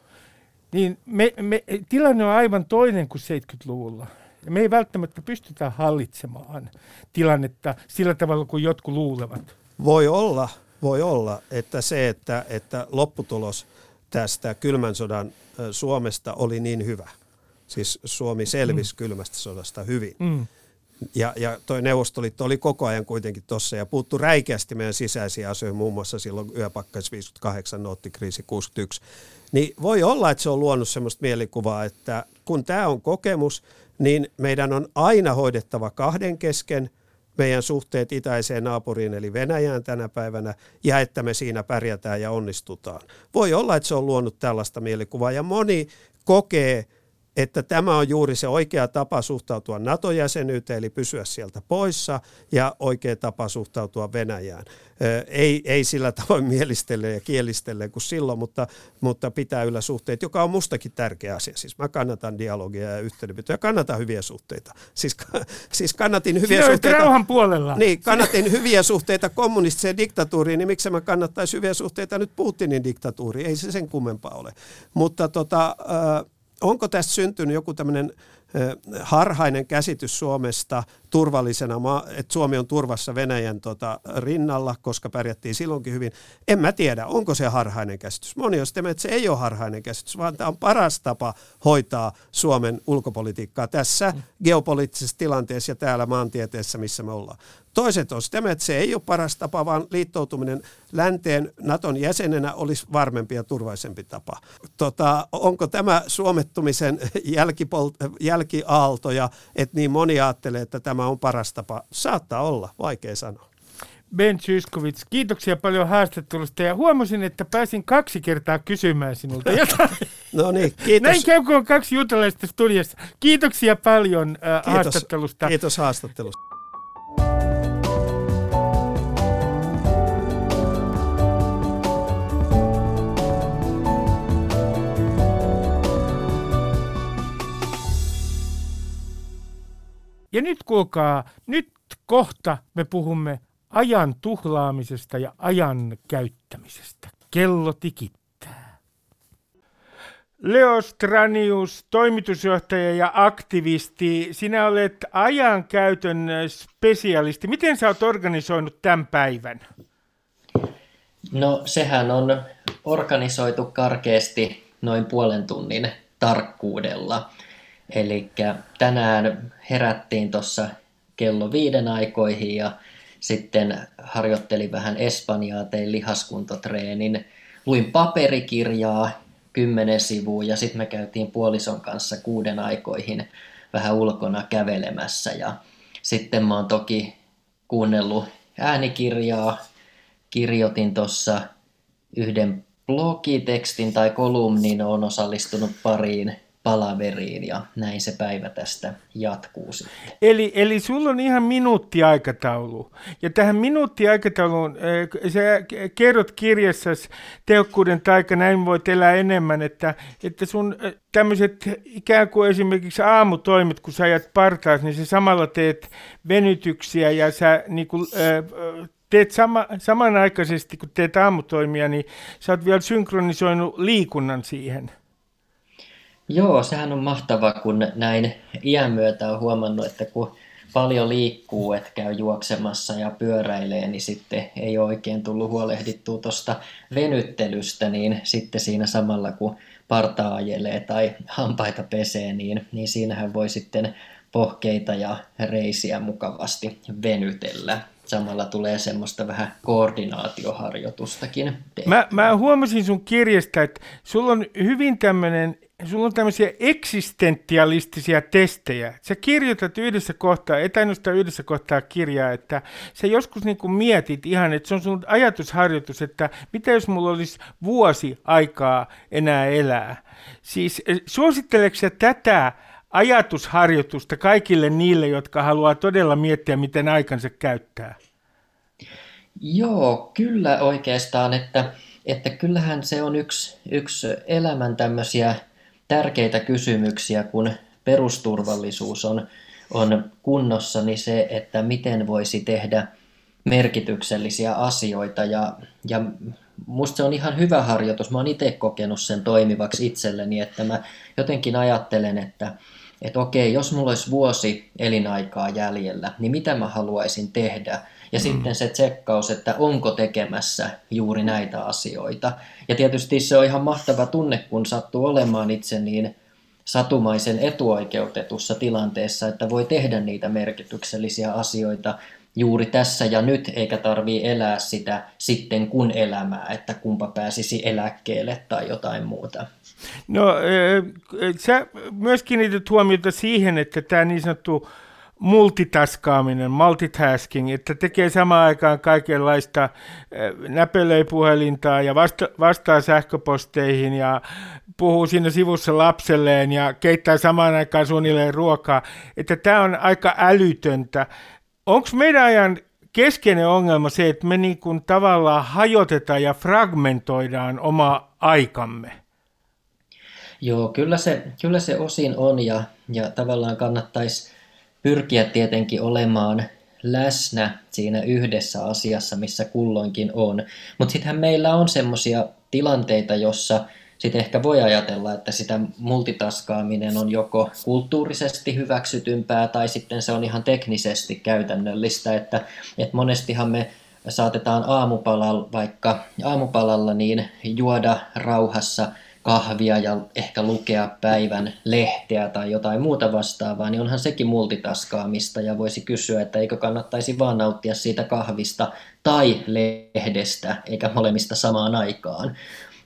niin me, me, tilanne on aivan toinen kuin 70-luvulla. Ja me ei välttämättä pystytä hallitsemaan tilannetta sillä tavalla kuin jotkut luulevat. Voi olla, voi olla, että se, että, että lopputulos tästä kylmän sodan Suomesta oli niin hyvä. Siis Suomi selvisi mm. kylmästä sodasta hyvin. Mm. Ja, ja toi Neuvostoliitto oli koko ajan kuitenkin tuossa ja puuttu räikeästi meidän sisäisiä asioihin, muun muassa silloin yöpakkais 58, noottikriisi 61. Niin voi olla, että se on luonut sellaista mielikuvaa, että kun tämä on kokemus, niin meidän on aina hoidettava kahden kesken meidän suhteet itäiseen naapuriin eli Venäjään tänä päivänä ja että me siinä pärjätään ja onnistutaan. Voi olla, että se on luonut tällaista mielikuvaa ja moni kokee että tämä on juuri se oikea tapa suhtautua NATO-jäsenyyteen, eli pysyä sieltä poissa, ja oikea tapa suhtautua Venäjään. Ei, ei sillä tavoin mielistelle ja kielistelle kuin silloin, mutta, mutta pitää yllä suhteet, joka on mustakin tärkeä asia. Siis mä kannatan dialogia ja yhteydenpitoa ja kannatan hyviä suhteita. Siis, siis kannatin hyviä Sinä suhteita. rauhan puolella. Niin, kannatin hyviä suhteita kommunistiseen diktatuuriin, niin miksi mä kannattaisi hyviä suhteita nyt Putinin diktatuuriin? Ei se sen kummempaa ole. Mutta tota, onko tässä syntynyt joku tämmöinen harhainen käsitys Suomesta turvallisena, että Suomi on turvassa Venäjän tota, rinnalla, koska pärjättiin silloinkin hyvin. En mä tiedä, onko se harhainen käsitys. Moni on sitä, että se ei ole harhainen käsitys, vaan tämä on paras tapa hoitaa Suomen ulkopolitiikkaa tässä mm. geopoliittisessa tilanteessa ja täällä maantieteessä, missä me ollaan. Toiset on sitä, että se ei ole paras tapa, vaan liittoutuminen länteen Naton jäsenenä olisi varmempi ja turvallisempi tapa. Tota, onko tämä suomettumisen jälkipol- jälkiaaltoja, että niin moni ajattelee, että tämä on paras tapa? Saattaa olla, vaikea sanoa. Ben Zyskowicz, kiitoksia paljon haastattelusta ja huomasin, että pääsin kaksi kertaa kysymään sinulta jotain. no niin, kiitos. Näin käy, kun on kaksi jutalaista studiossa. Kiitoksia paljon äh, kiitos, haastattelusta. Kiitos haastattelusta. Ja nyt kuulkaa, nyt kohta me puhumme ajan tuhlaamisesta ja ajan käyttämisestä. Kello tikittää. Leo Stranius, toimitusjohtaja ja aktivisti, sinä olet ajankäytön spesialisti. Miten sä oot organisoinut tämän päivän? No sehän on organisoitu karkeasti noin puolen tunnin tarkkuudella. Eli tänään herättiin tuossa kello viiden aikoihin ja sitten harjoittelin vähän Espanjaa, tein lihaskuntotreenin, luin paperikirjaa kymmenen sivua ja sitten me käytiin puolison kanssa kuuden aikoihin vähän ulkona kävelemässä. Ja sitten mä oon toki kuunnellut äänikirjaa, kirjoitin tuossa yhden blogitekstin tai kolumnin, on osallistunut pariin palaveriin ja näin se päivä tästä jatkuu sitten. Eli, eli sulla on ihan minuuttiaikataulu. Ja tähän minuuttiaikatauluun, äh, sä kerrot kirjassasi tehokkuuden taika, näin voit elää enemmän, että, että sun äh, tämmöiset ikään kuin esimerkiksi aamutoimet, kun sä ajat partaas, niin sä samalla teet venytyksiä ja sä niin kuin, äh, teet sama, samanaikaisesti, kun teet aamutoimia, niin sä oot vielä synkronisoinut liikunnan siihen – Joo, sehän on mahtava, kun näin iän myötä on huomannut, että kun paljon liikkuu, että käy juoksemassa ja pyöräilee, niin sitten ei ole oikein tullut huolehdittua tuosta venyttelystä, niin sitten siinä samalla kun parta ajelee tai hampaita pesee, niin, niin siinähän voi sitten pohkeita ja reisiä mukavasti venytellä. samalla tulee semmoista vähän koordinaatioharjoitustakin. Mä, mä huomasin sun kirjasta, että sulla on hyvin tämmöinen sulla on tämmöisiä eksistentialistisia testejä. Sä kirjoitat yhdessä kohtaa, et ainoastaan yhdessä kohtaa kirjaa, että sä joskus niin kuin mietit ihan, että se on sun ajatusharjoitus, että mitä jos mulla olisi vuosi aikaa enää elää. Siis eh, suositteleeko sä tätä ajatusharjoitusta kaikille niille, jotka haluaa todella miettiä, miten aikansa käyttää? Joo, kyllä oikeastaan, että, että kyllähän se on yksi, yksi elämän tämmöisiä tärkeitä kysymyksiä, kun perusturvallisuus on, on kunnossa, niin se, että miten voisi tehdä merkityksellisiä asioita ja, ja musta se on ihan hyvä harjoitus. Mä oon itse kokenut sen toimivaksi itselleni, että mä jotenkin ajattelen, että, että okei, jos mulla olisi vuosi elinaikaa jäljellä, niin mitä mä haluaisin tehdä? Ja mm. sitten se tsekkaus, että onko tekemässä juuri näitä asioita. Ja tietysti se on ihan mahtava tunne, kun sattuu olemaan itse niin satumaisen etuoikeutetussa tilanteessa, että voi tehdä niitä merkityksellisiä asioita juuri tässä ja nyt, eikä tarvii elää sitä sitten kun elämää, että kumpa pääsisi eläkkeelle tai jotain muuta. No, sä myös kiinnitit huomiota siihen, että tämä niin sanottu multitaskaaminen, multitasking, että tekee samaan aikaan kaikenlaista näpelöi puhelintaa ja vasta, vastaa sähköposteihin ja puhuu siinä sivussa lapselleen ja keittää samaan aikaan suunnilleen ruokaa, että tämä on aika älytöntä. Onko meidän ajan keskeinen ongelma se, että me niin kuin tavallaan hajotetaan ja fragmentoidaan oma aikamme? Joo, kyllä se, kyllä se osin on ja, ja tavallaan kannattaisi pyrkiä tietenkin olemaan läsnä siinä yhdessä asiassa, missä kulloinkin on. Mutta sittenhän meillä on semmoisia tilanteita, jossa sitten ehkä voi ajatella, että sitä multitaskaaminen on joko kulttuurisesti hyväksytympää tai sitten se on ihan teknisesti käytännöllistä, että, että monestihan me saatetaan aamupalalla, vaikka aamupalalla niin juoda rauhassa – kahvia ja ehkä lukea päivän lehteä tai jotain muuta vastaavaa, niin onhan sekin multitaskaamista ja voisi kysyä, että eikö kannattaisi vaan nauttia siitä kahvista tai lehdestä, eikä molemmista samaan aikaan.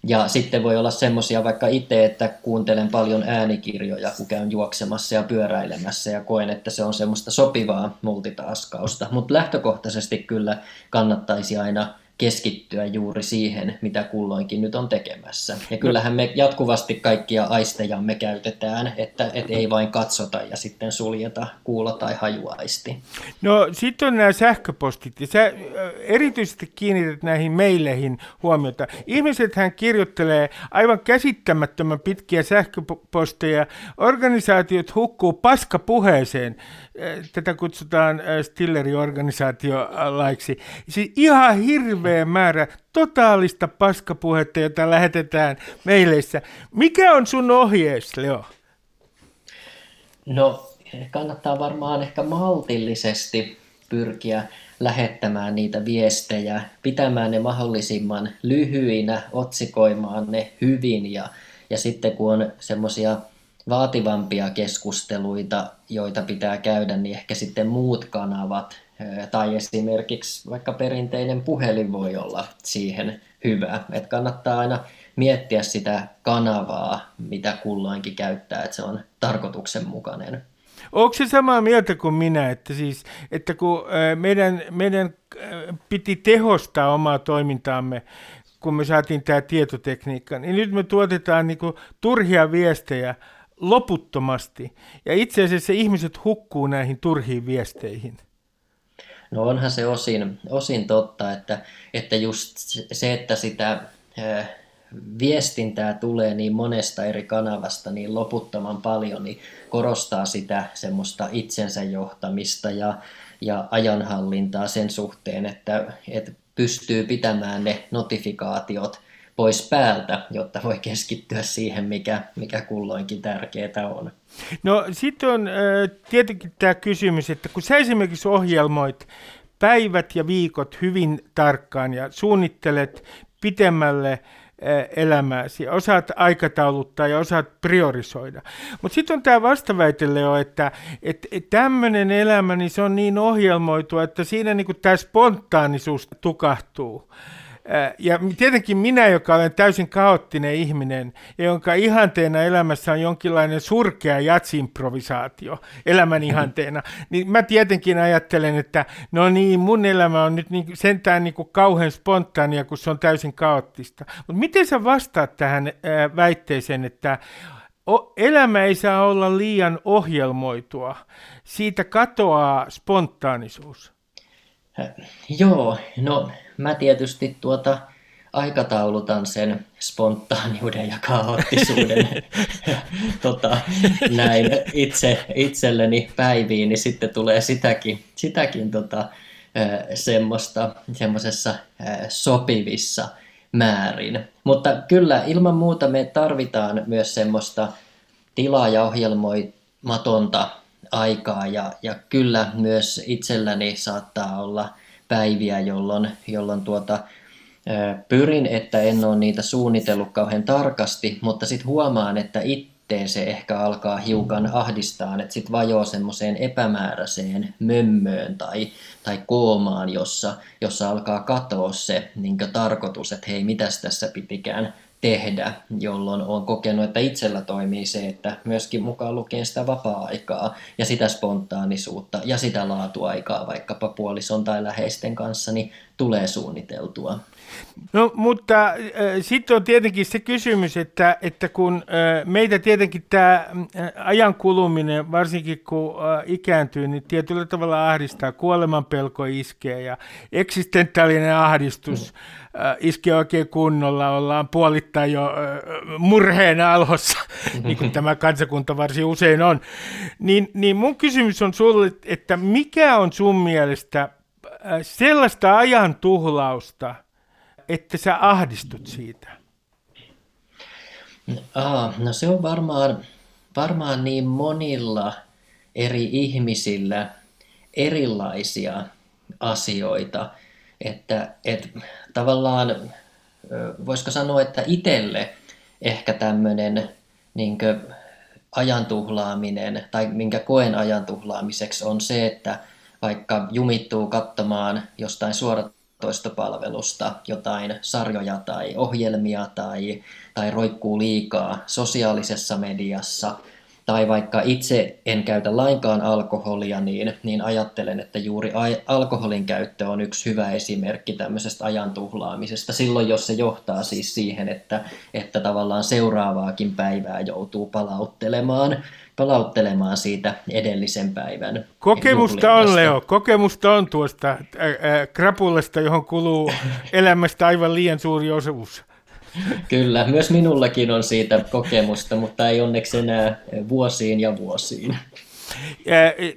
Ja sitten voi olla semmoisia vaikka itse, että kuuntelen paljon äänikirjoja, kun käyn juoksemassa ja pyöräilemässä ja koen, että se on semmoista sopivaa multitaskausta. Mutta lähtökohtaisesti kyllä kannattaisi aina keskittyä juuri siihen, mitä kulloinkin nyt on tekemässä. Ja no. kyllähän me jatkuvasti kaikkia aistejamme käytetään, että et ei vain katsota ja sitten suljeta kuulo- tai hajuaisti. No sitten on nämä sähköpostit, ja sä erityisesti kiinnität näihin meileihin huomiota. Ihmisethän kirjoittelee aivan käsittämättömän pitkiä sähköposteja, organisaatiot hukkuu paskapuheeseen, tätä kutsutaan Stilleri-organisaatiolaiksi. Siis ihan hirveä määrä totaalista paskapuhetta, jota lähetetään meileissä. Mikä on sun ohjees, Leo? No, kannattaa varmaan ehkä maltillisesti pyrkiä lähettämään niitä viestejä, pitämään ne mahdollisimman lyhyinä, otsikoimaan ne hyvin ja, ja sitten kun on semmoisia vaativampia keskusteluita, joita pitää käydä, niin ehkä sitten muut kanavat tai esimerkiksi vaikka perinteinen puhelin voi olla siihen hyvä. Että kannattaa aina miettiä sitä kanavaa, mitä kulloinkin käyttää, että se on tarkoituksenmukainen. Onko se samaa mieltä kuin minä, että, siis, että kun meidän, meidän piti tehostaa omaa toimintaamme, kun me saatiin tämä tietotekniikka, niin nyt me tuotetaan niin turhia viestejä loputtomasti. Ja itse asiassa ihmiset hukkuu näihin turhiin viesteihin. No onhan se osin, osin totta, että, että just se, että sitä viestintää tulee niin monesta eri kanavasta niin loputtoman paljon, niin korostaa sitä semmoista itsensä johtamista ja, ja ajanhallintaa sen suhteen, että, että pystyy pitämään ne notifikaatiot pois päältä, jotta voi keskittyä siihen, mikä, mikä kulloinkin tärkeää on. No sitten on tietenkin tämä kysymys, että kun sä esimerkiksi ohjelmoit päivät ja viikot hyvin tarkkaan ja suunnittelet pitemmälle elämääsi. Osaat aikatauluttaa ja osaat priorisoida. Mutta sitten on tämä vastaväite, Leo, että et, et tämmöinen elämä, niin se on niin ohjelmoitu, että siinä niinku tämä spontaanisuus tukahtuu. Ja tietenkin minä, joka olen täysin kaoottinen ihminen, ja jonka ihanteena elämässä on jonkinlainen surkea jatsimprovisaatio elämän ihanteena, niin mä tietenkin ajattelen, että no niin, mun elämä on nyt niin, sentään niin kuin kauhean spontaania, kun se on täysin kaoottista. Mutta miten sä vastaat tähän väitteeseen, että elämä ei saa olla liian ohjelmoitua, siitä katoaa spontaanisuus? Joo, no mä tietysti tuota aikataulutan sen spontaaniuden ja kaoottisuuden tota, näin itse, itselleni päiviin, niin sitten tulee sitäkin, sitäkin tota, semmoista, semmoisessa sopivissa määrin. Mutta kyllä ilman muuta me tarvitaan myös semmoista tilaa ja ohjelmoimatonta aikaa ja, ja kyllä myös itselläni saattaa olla päiviä, jolloin, jolloin tuota, pyrin, että en ole niitä suunnitellut kauhean tarkasti, mutta sitten huomaan, että itteen se ehkä alkaa hiukan ahdistaa, että sitten vajoo semmoiseen epämääräiseen mömmöön tai, tai koomaan, jossa, jossa alkaa katoa se niin tarkoitus, että hei, mitäs tässä pitikään tehdä, jolloin on kokenut, että itsellä toimii se, että myöskin mukaan lukien sitä vapaa-aikaa ja sitä spontaanisuutta ja sitä laatuaikaa vaikkapa puolison tai läheisten kanssa, niin tulee suunniteltua. No mutta äh, sitten on tietenkin se kysymys, että, että kun äh, meitä tietenkin tämä äh, ajan kuluminen, varsinkin kun äh, ikääntyy, niin tietyllä tavalla ahdistaa, kuolemanpelko iskee ja eksistentaalinen ahdistus mm. Äh, iskee oikein kunnolla, ollaan puolittain jo äh, murheen alhossa, niin kuin tämä kansakunta varsin usein on. Niin, niin mun kysymys on sulle, että mikä on sun mielestä äh, sellaista ajan tuhlausta, että sä ahdistut siitä? No se on varmaan, varmaan niin monilla eri ihmisillä erilaisia asioita, että, että tavallaan voisiko sanoa, että itselle ehkä tämmöinen niin ajantuhlaaminen tai minkä koen ajantuhlaamiseksi on se, että vaikka jumittuu katsomaan jostain suorat toistopalvelusta jotain sarjoja tai ohjelmia tai, tai roikkuu liikaa sosiaalisessa mediassa tai vaikka itse en käytä lainkaan alkoholia, niin, niin ajattelen, että juuri alkoholin käyttö on yksi hyvä esimerkki tämmöisestä ajan tuhlaamisesta. Silloin, jos se johtaa siis siihen, että, että tavallaan seuraavaakin päivää joutuu palauttelemaan palauttelemaan siitä edellisen päivän. Kokemusta on, Leo. Kokemusta on tuosta ää, ää, krapulasta, johon kuluu elämästä aivan liian suuri osuus. Kyllä, myös minullakin on siitä kokemusta, mutta ei onneksi enää vuosiin ja vuosiin.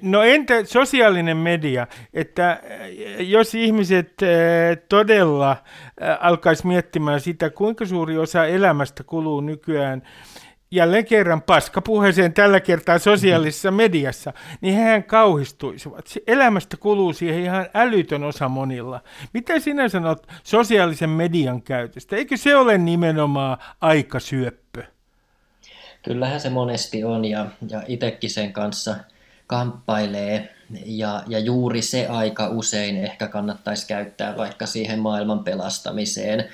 No entä sosiaalinen media, että jos ihmiset todella alkaisi miettimään sitä, kuinka suuri osa elämästä kuluu nykyään jälleen kerran paskapuheeseen tällä kertaa sosiaalisessa mediassa, niin hehän kauhistuisivat. Elämästä kuluu siihen ihan älytön osa monilla. Mitä sinä sanot sosiaalisen median käytöstä? Eikö se ole nimenomaan aikasyöppö? Kyllähän se monesti on ja, ja itsekin sen kanssa kamppailee ja, ja juuri se aika usein ehkä kannattaisi käyttää vaikka siihen maailman pelastamiseen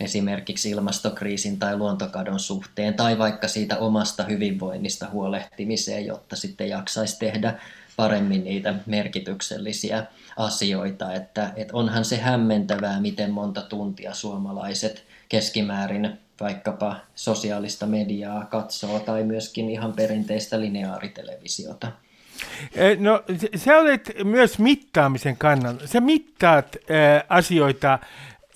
esimerkiksi ilmastokriisin tai luontokadon suhteen, tai vaikka siitä omasta hyvinvoinnista huolehtimiseen, jotta sitten jaksaisi tehdä paremmin niitä merkityksellisiä asioita. Että, että onhan se hämmentävää, miten monta tuntia suomalaiset keskimäärin vaikkapa sosiaalista mediaa katsoo tai myöskin ihan perinteistä lineaaritelevisiota. No sä olet myös mittaamisen kannalta. Sä mittaat äh, asioita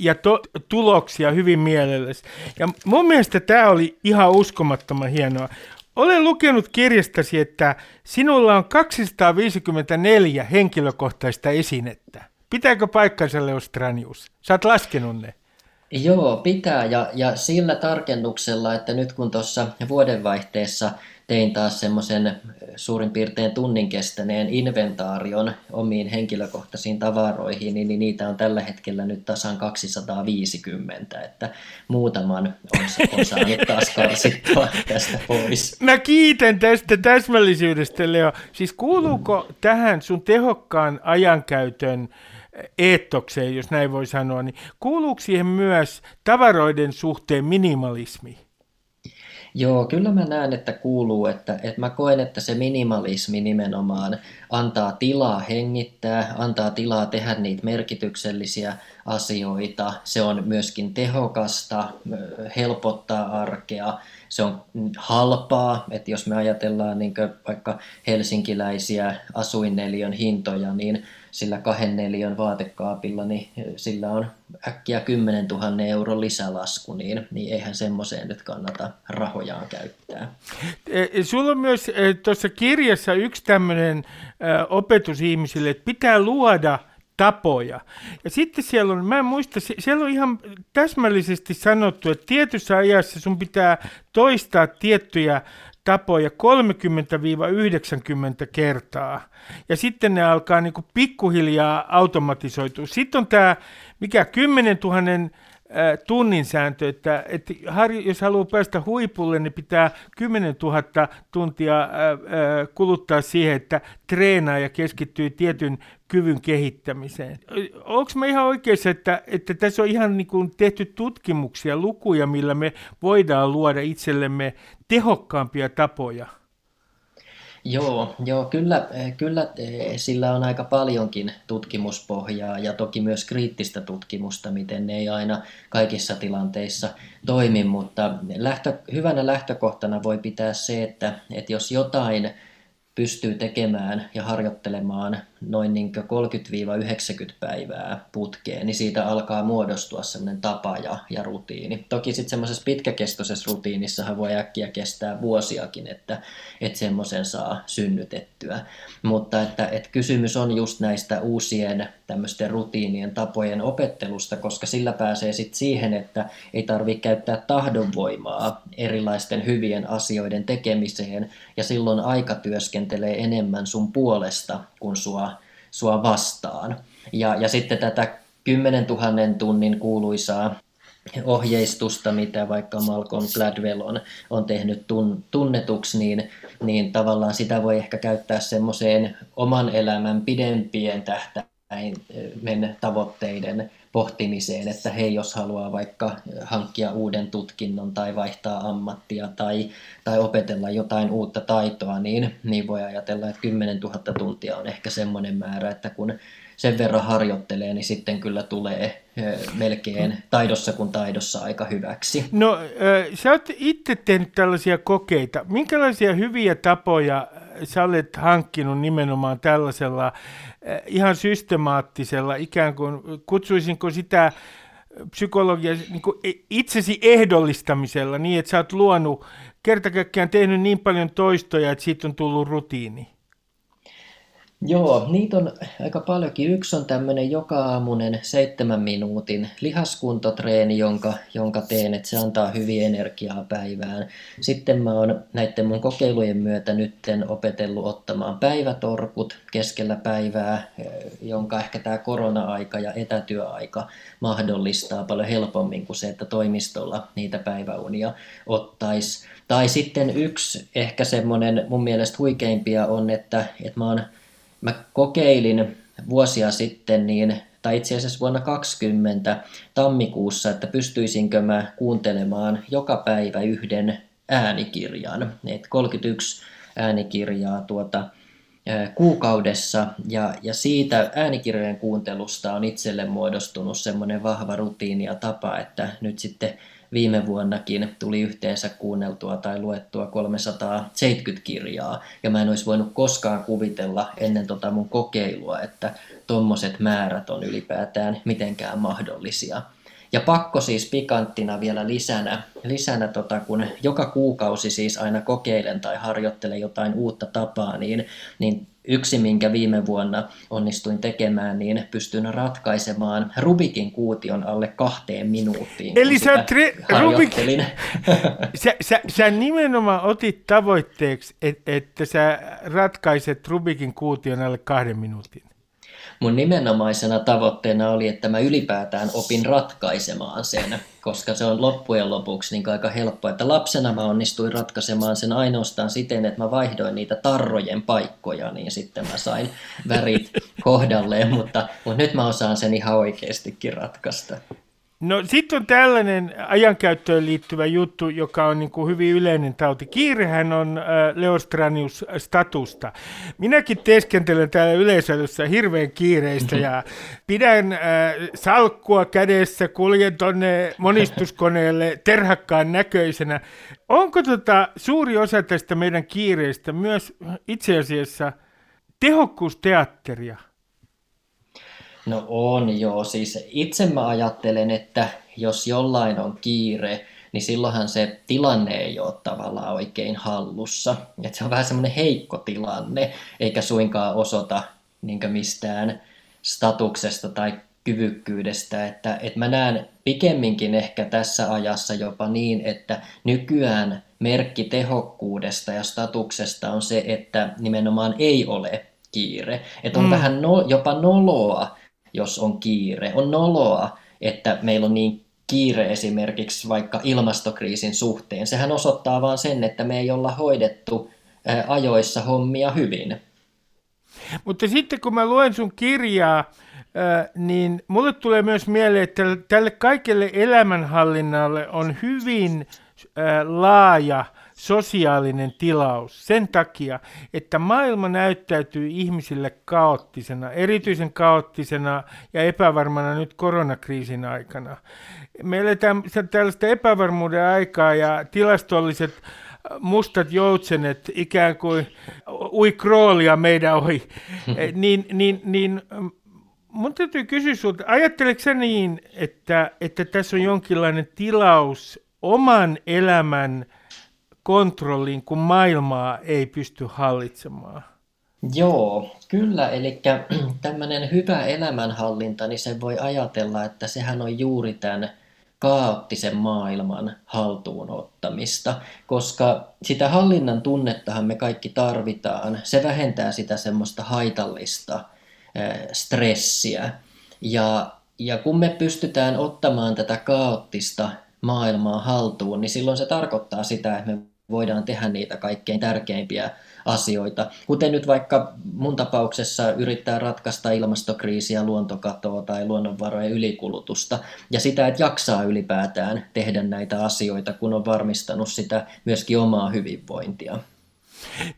ja to- tuloksia hyvin mielellesi. Ja mun mielestä tämä oli ihan uskomattoman hienoa. Olen lukenut kirjastasi, että sinulla on 254 henkilökohtaista esinettä. Pitääkö paikkansa, Leostranius? Sä oot laskenut ne. Joo, pitää. Ja, ja sillä tarkennuksella, että nyt kun tuossa vuodenvaihteessa tein taas semmoisen suurin piirtein tunnin kestäneen inventaarion omiin henkilökohtaisiin tavaroihin, niin niitä on tällä hetkellä nyt tasan 250, että muutaman on, on saanut taas karsittua tästä pois. Mä kiitän tästä täsmällisyydestä, Leo. Siis kuuluuko tähän sun tehokkaan ajankäytön eettokseen, jos näin voi sanoa, niin kuuluuko siihen myös tavaroiden suhteen minimalismi? Joo, kyllä mä näen, että kuuluu, että, että mä koen, että se minimalismi nimenomaan antaa tilaa hengittää, antaa tilaa tehdä niitä merkityksellisiä asioita. Se on myöskin tehokasta, helpottaa arkea, se on halpaa, että jos me ajatellaan niin vaikka helsinkiläisiä asuinneliön hintoja, niin sillä kahden neliön vaatekaapilla, niin sillä on äkkiä 10 000 euron lisälasku, niin, niin eihän semmoiseen nyt kannata rahojaan käyttää. E, sulla on myös e, tuossa kirjassa yksi tämmöinen opetus ihmisille, että pitää luoda tapoja. Ja sitten siellä on, mä en muista, siellä on ihan täsmällisesti sanottu, että tietyssä ajassa sun pitää toistaa tiettyjä tapoja 30-90 kertaa. Ja sitten ne alkaa niin kuin pikkuhiljaa automatisoitua. Sitten on tämä, mikä 10 000 tunnin sääntö, että, että jos haluaa päästä huipulle, niin pitää 10 000 tuntia kuluttaa siihen, että treenaa ja keskittyy tietyn kyvyn kehittämiseen. Onko me ihan oikeassa, että, että tässä on ihan niin kuin tehty tutkimuksia, lukuja, millä me voidaan luoda itsellemme tehokkaampia tapoja? Joo, joo kyllä, kyllä eh, sillä on aika paljonkin tutkimuspohjaa ja toki myös kriittistä tutkimusta, miten ne ei aina kaikissa tilanteissa toimi, mutta lähtö, hyvänä lähtökohtana voi pitää se, että, että jos jotain pystyy tekemään ja harjoittelemaan noin niin 30-90 päivää putkeen, niin siitä alkaa muodostua sellainen tapa ja, ja rutiini. Toki sitten semmoisessa pitkäkestoisessa rutiinissahan voi äkkiä kestää vuosiakin, että, että semmoisen saa synnytettyä. Mutta että, että kysymys on just näistä uusien tämmöisten rutiinien tapojen opettelusta, koska sillä pääsee sitten siihen, että ei tarvitse käyttää tahdonvoimaa erilaisten hyvien asioiden tekemiseen, ja silloin aika työskentelee enemmän sun puolesta kuin sua, sua vastaan. Ja, ja sitten tätä 10 000 tunnin kuuluisaa ohjeistusta, mitä vaikka Malcolm Gladwell on, on tehnyt tun, tunnetuksi, niin, niin tavallaan sitä voi ehkä käyttää semmoiseen oman elämän pidempien tähtä men tavoitteiden pohtimiseen, että hei, jos haluaa vaikka hankkia uuden tutkinnon tai vaihtaa ammattia tai, tai opetella jotain uutta taitoa, niin, niin voi ajatella, että 10 000 tuntia on ehkä semmoinen määrä, että kun sen verran harjoittelee, niin sitten kyllä tulee melkein taidossa kuin taidossa aika hyväksi. No, sä oot itse tehnyt tällaisia kokeita. Minkälaisia hyviä tapoja sä olet hankkinut nimenomaan tällaisella ihan systemaattisella, ikään kuin, kutsuisinko sitä psykologia niin kuin itsesi ehdollistamisella niin, että sä oot luonut, kertakaikkiaan tehnyt niin paljon toistoja, että siitä on tullut rutiini? Joo, niitä on aika paljonkin. Yksi on tämmöinen joka-aamunen seitsemän minuutin lihaskuntotreeni, jonka, jonka teen, että se antaa hyvin energiaa päivään. Sitten mä oon näiden mun kokeilujen myötä nytten opetellut ottamaan päivätorkut keskellä päivää, jonka ehkä tämä korona-aika ja etätyöaika mahdollistaa paljon helpommin kuin se, että toimistolla niitä päiväunia ottaisi. Tai sitten yksi ehkä semmoinen mun mielestä huikeimpia on, että, että mä oon Mä kokeilin vuosia sitten, niin, tai itse asiassa vuonna 2020 tammikuussa, että pystyisinkö mä kuuntelemaan joka päivä yhden äänikirjan. Et 31 äänikirjaa tuota, kuukaudessa ja, ja siitä äänikirjojen kuuntelusta on itselle muodostunut semmoinen vahva rutiini ja tapa, että nyt sitten viime vuonnakin tuli yhteensä kuunneltua tai luettua 370 kirjaa, ja mä en olisi voinut koskaan kuvitella ennen tota mun kokeilua, että tommoset määrät on ylipäätään mitenkään mahdollisia. Ja pakko siis pikanttina vielä lisänä, lisänä tota, kun joka kuukausi siis aina kokeilen tai harjoittelen jotain uutta tapaa, niin, niin yksi, minkä viime vuonna onnistuin tekemään, niin pystyn ratkaisemaan Rubikin kuution alle kahteen minuuttiin. Eli sä, tre- Rubik... sä, sä, sä nimenomaan otit tavoitteeksi, et, että sä ratkaiset Rubikin kuution alle kahden minuutin mun nimenomaisena tavoitteena oli, että mä ylipäätään opin ratkaisemaan sen, koska se on loppujen lopuksi niin aika helppo, että lapsena mä onnistuin ratkaisemaan sen ainoastaan siten, että mä vaihdoin niitä tarrojen paikkoja, niin sitten mä sain värit kohdalleen, mutta, mutta nyt mä osaan sen ihan oikeastikin ratkaista. No sitten on tällainen ajankäyttöön liittyvä juttu, joka on niin kuin hyvin yleinen tauti. Kiirehän on äh, Leostranius statusta. Minäkin teeskentelen täällä yleisössä hirveän kiireistä ja pidän äh, salkkua kädessä, kuljen tonne monistuskoneelle terhakkaan näköisenä. Onko tota suuri osa tästä meidän kiireistä myös itse asiassa tehokkuusteatteria? No on joo, siis itse mä ajattelen, että jos jollain on kiire, niin silloinhan se tilanne ei ole tavallaan oikein hallussa. Että se on vähän semmoinen heikko tilanne, eikä suinkaan osoita niin mistään statuksesta tai kyvykkyydestä, että, että mä näen pikemminkin ehkä tässä ajassa jopa niin, että nykyään merkki tehokkuudesta ja statuksesta on se, että nimenomaan ei ole kiire. Että on mm. vähän no, jopa noloa, jos on kiire. On noloa, että meillä on niin kiire esimerkiksi vaikka ilmastokriisin suhteen. Sehän osoittaa vaan sen, että me ei olla hoidettu ajoissa hommia hyvin. Mutta sitten kun mä luen sun kirjaa, niin mulle tulee myös mieleen, että tälle kaikelle elämänhallinnalle on hyvin laaja sosiaalinen tilaus sen takia, että maailma näyttäytyy ihmisille kaoottisena, erityisen kaoottisena ja epävarmana nyt koronakriisin aikana. Me eletään tällaista epävarmuuden aikaa ja tilastolliset mustat joutsenet ikään kuin ui kroolia meidän ohi, niin, niin, niin mun täytyy kysyä sinulta, ajatteleeko niin, että, että tässä on jonkinlainen tilaus oman elämän kontrolliin, kun maailmaa ei pysty hallitsemaan? Joo, kyllä. Eli tämmöinen hyvä elämänhallinta, niin se voi ajatella, että sehän on juuri tämän kaoottisen maailman haltuun ottamista, koska sitä hallinnan tunnettahan me kaikki tarvitaan. Se vähentää sitä semmoista haitallista stressiä. Ja, ja kun me pystytään ottamaan tätä kaoottista maailmaa haltuun, niin silloin se tarkoittaa sitä, että me voidaan tehdä niitä kaikkein tärkeimpiä asioita. Kuten nyt vaikka mun tapauksessa yrittää ratkaista ilmastokriisiä, luontokatoa tai luonnonvarojen ylikulutusta ja sitä, että jaksaa ylipäätään tehdä näitä asioita, kun on varmistanut sitä myöskin omaa hyvinvointia.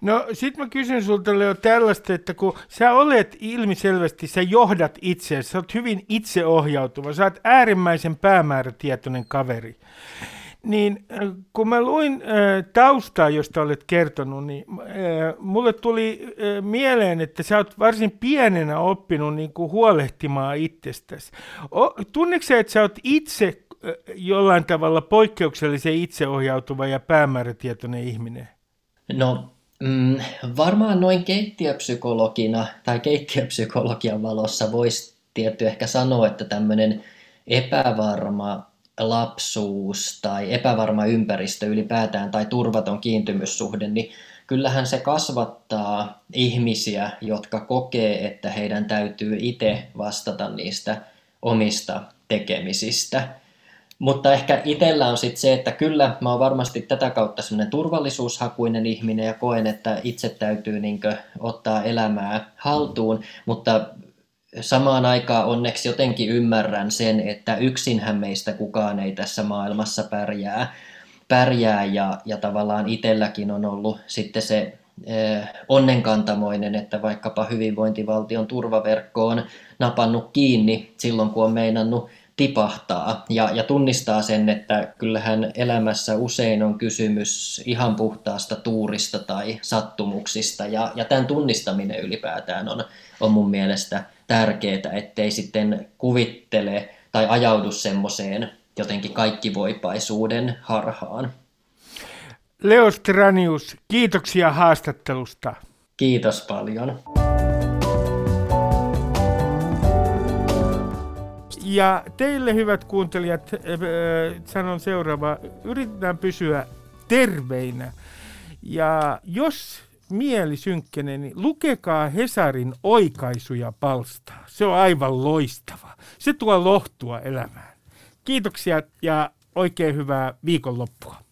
No sit mä kysyn sulta Leo tällaista, että kun sä olet ilmiselvästi, sä johdat itse, sä oot hyvin itseohjautuva, sä oot äärimmäisen päämäärätietoinen kaveri. Niin äh, kun mä luin äh, taustaa, josta olet kertonut, niin äh, mulle tuli äh, mieleen, että sä oot varsin pienenä oppinut niin kuin huolehtimaan itsestäsi. Tunneeko sä, että sä oot itse äh, jollain tavalla poikkeuksellisen itseohjautuva ja päämäärätietoinen ihminen? No mm, varmaan noin keittiöpsykologina tai keittiöpsykologian valossa voisi tietty ehkä sanoa, että tämmöinen epävarma lapsuus tai epävarma ympäristö ylipäätään tai turvaton kiintymyssuhde, niin kyllähän se kasvattaa ihmisiä, jotka kokee, että heidän täytyy itse vastata niistä omista tekemisistä. Mutta ehkä itsellä on sitten se, että kyllä mä oon varmasti tätä kautta semmoinen turvallisuushakuinen ihminen ja koen, että itse täytyy niinkö ottaa elämää haltuun, mutta samaan aikaan onneksi jotenkin ymmärrän sen, että yksinhän meistä kukaan ei tässä maailmassa pärjää, pärjää ja, ja tavallaan itselläkin on ollut sitten se eh, onnenkantamoinen, että vaikkapa hyvinvointivaltion turvaverkko on napannut kiinni silloin, kun on meinannut tipahtaa. Ja, ja tunnistaa sen, että kyllähän elämässä usein on kysymys ihan puhtaasta tuurista tai sattumuksista ja, ja tämän tunnistaminen ylipäätään on, on mun mielestä tärkeää, ettei sitten kuvittele tai ajaudu semmoiseen jotenkin kaikkivoipaisuuden harhaan. Leo Stranius, kiitoksia haastattelusta. Kiitos paljon. Ja teille hyvät kuuntelijat sanon seuraava. Yritetään pysyä terveinä. Ja jos mieli synkkenee, niin lukekaa Hesarin oikaisuja palstaa. Se on aivan loistava. Se tuo lohtua elämään. Kiitoksia ja oikein hyvää viikonloppua.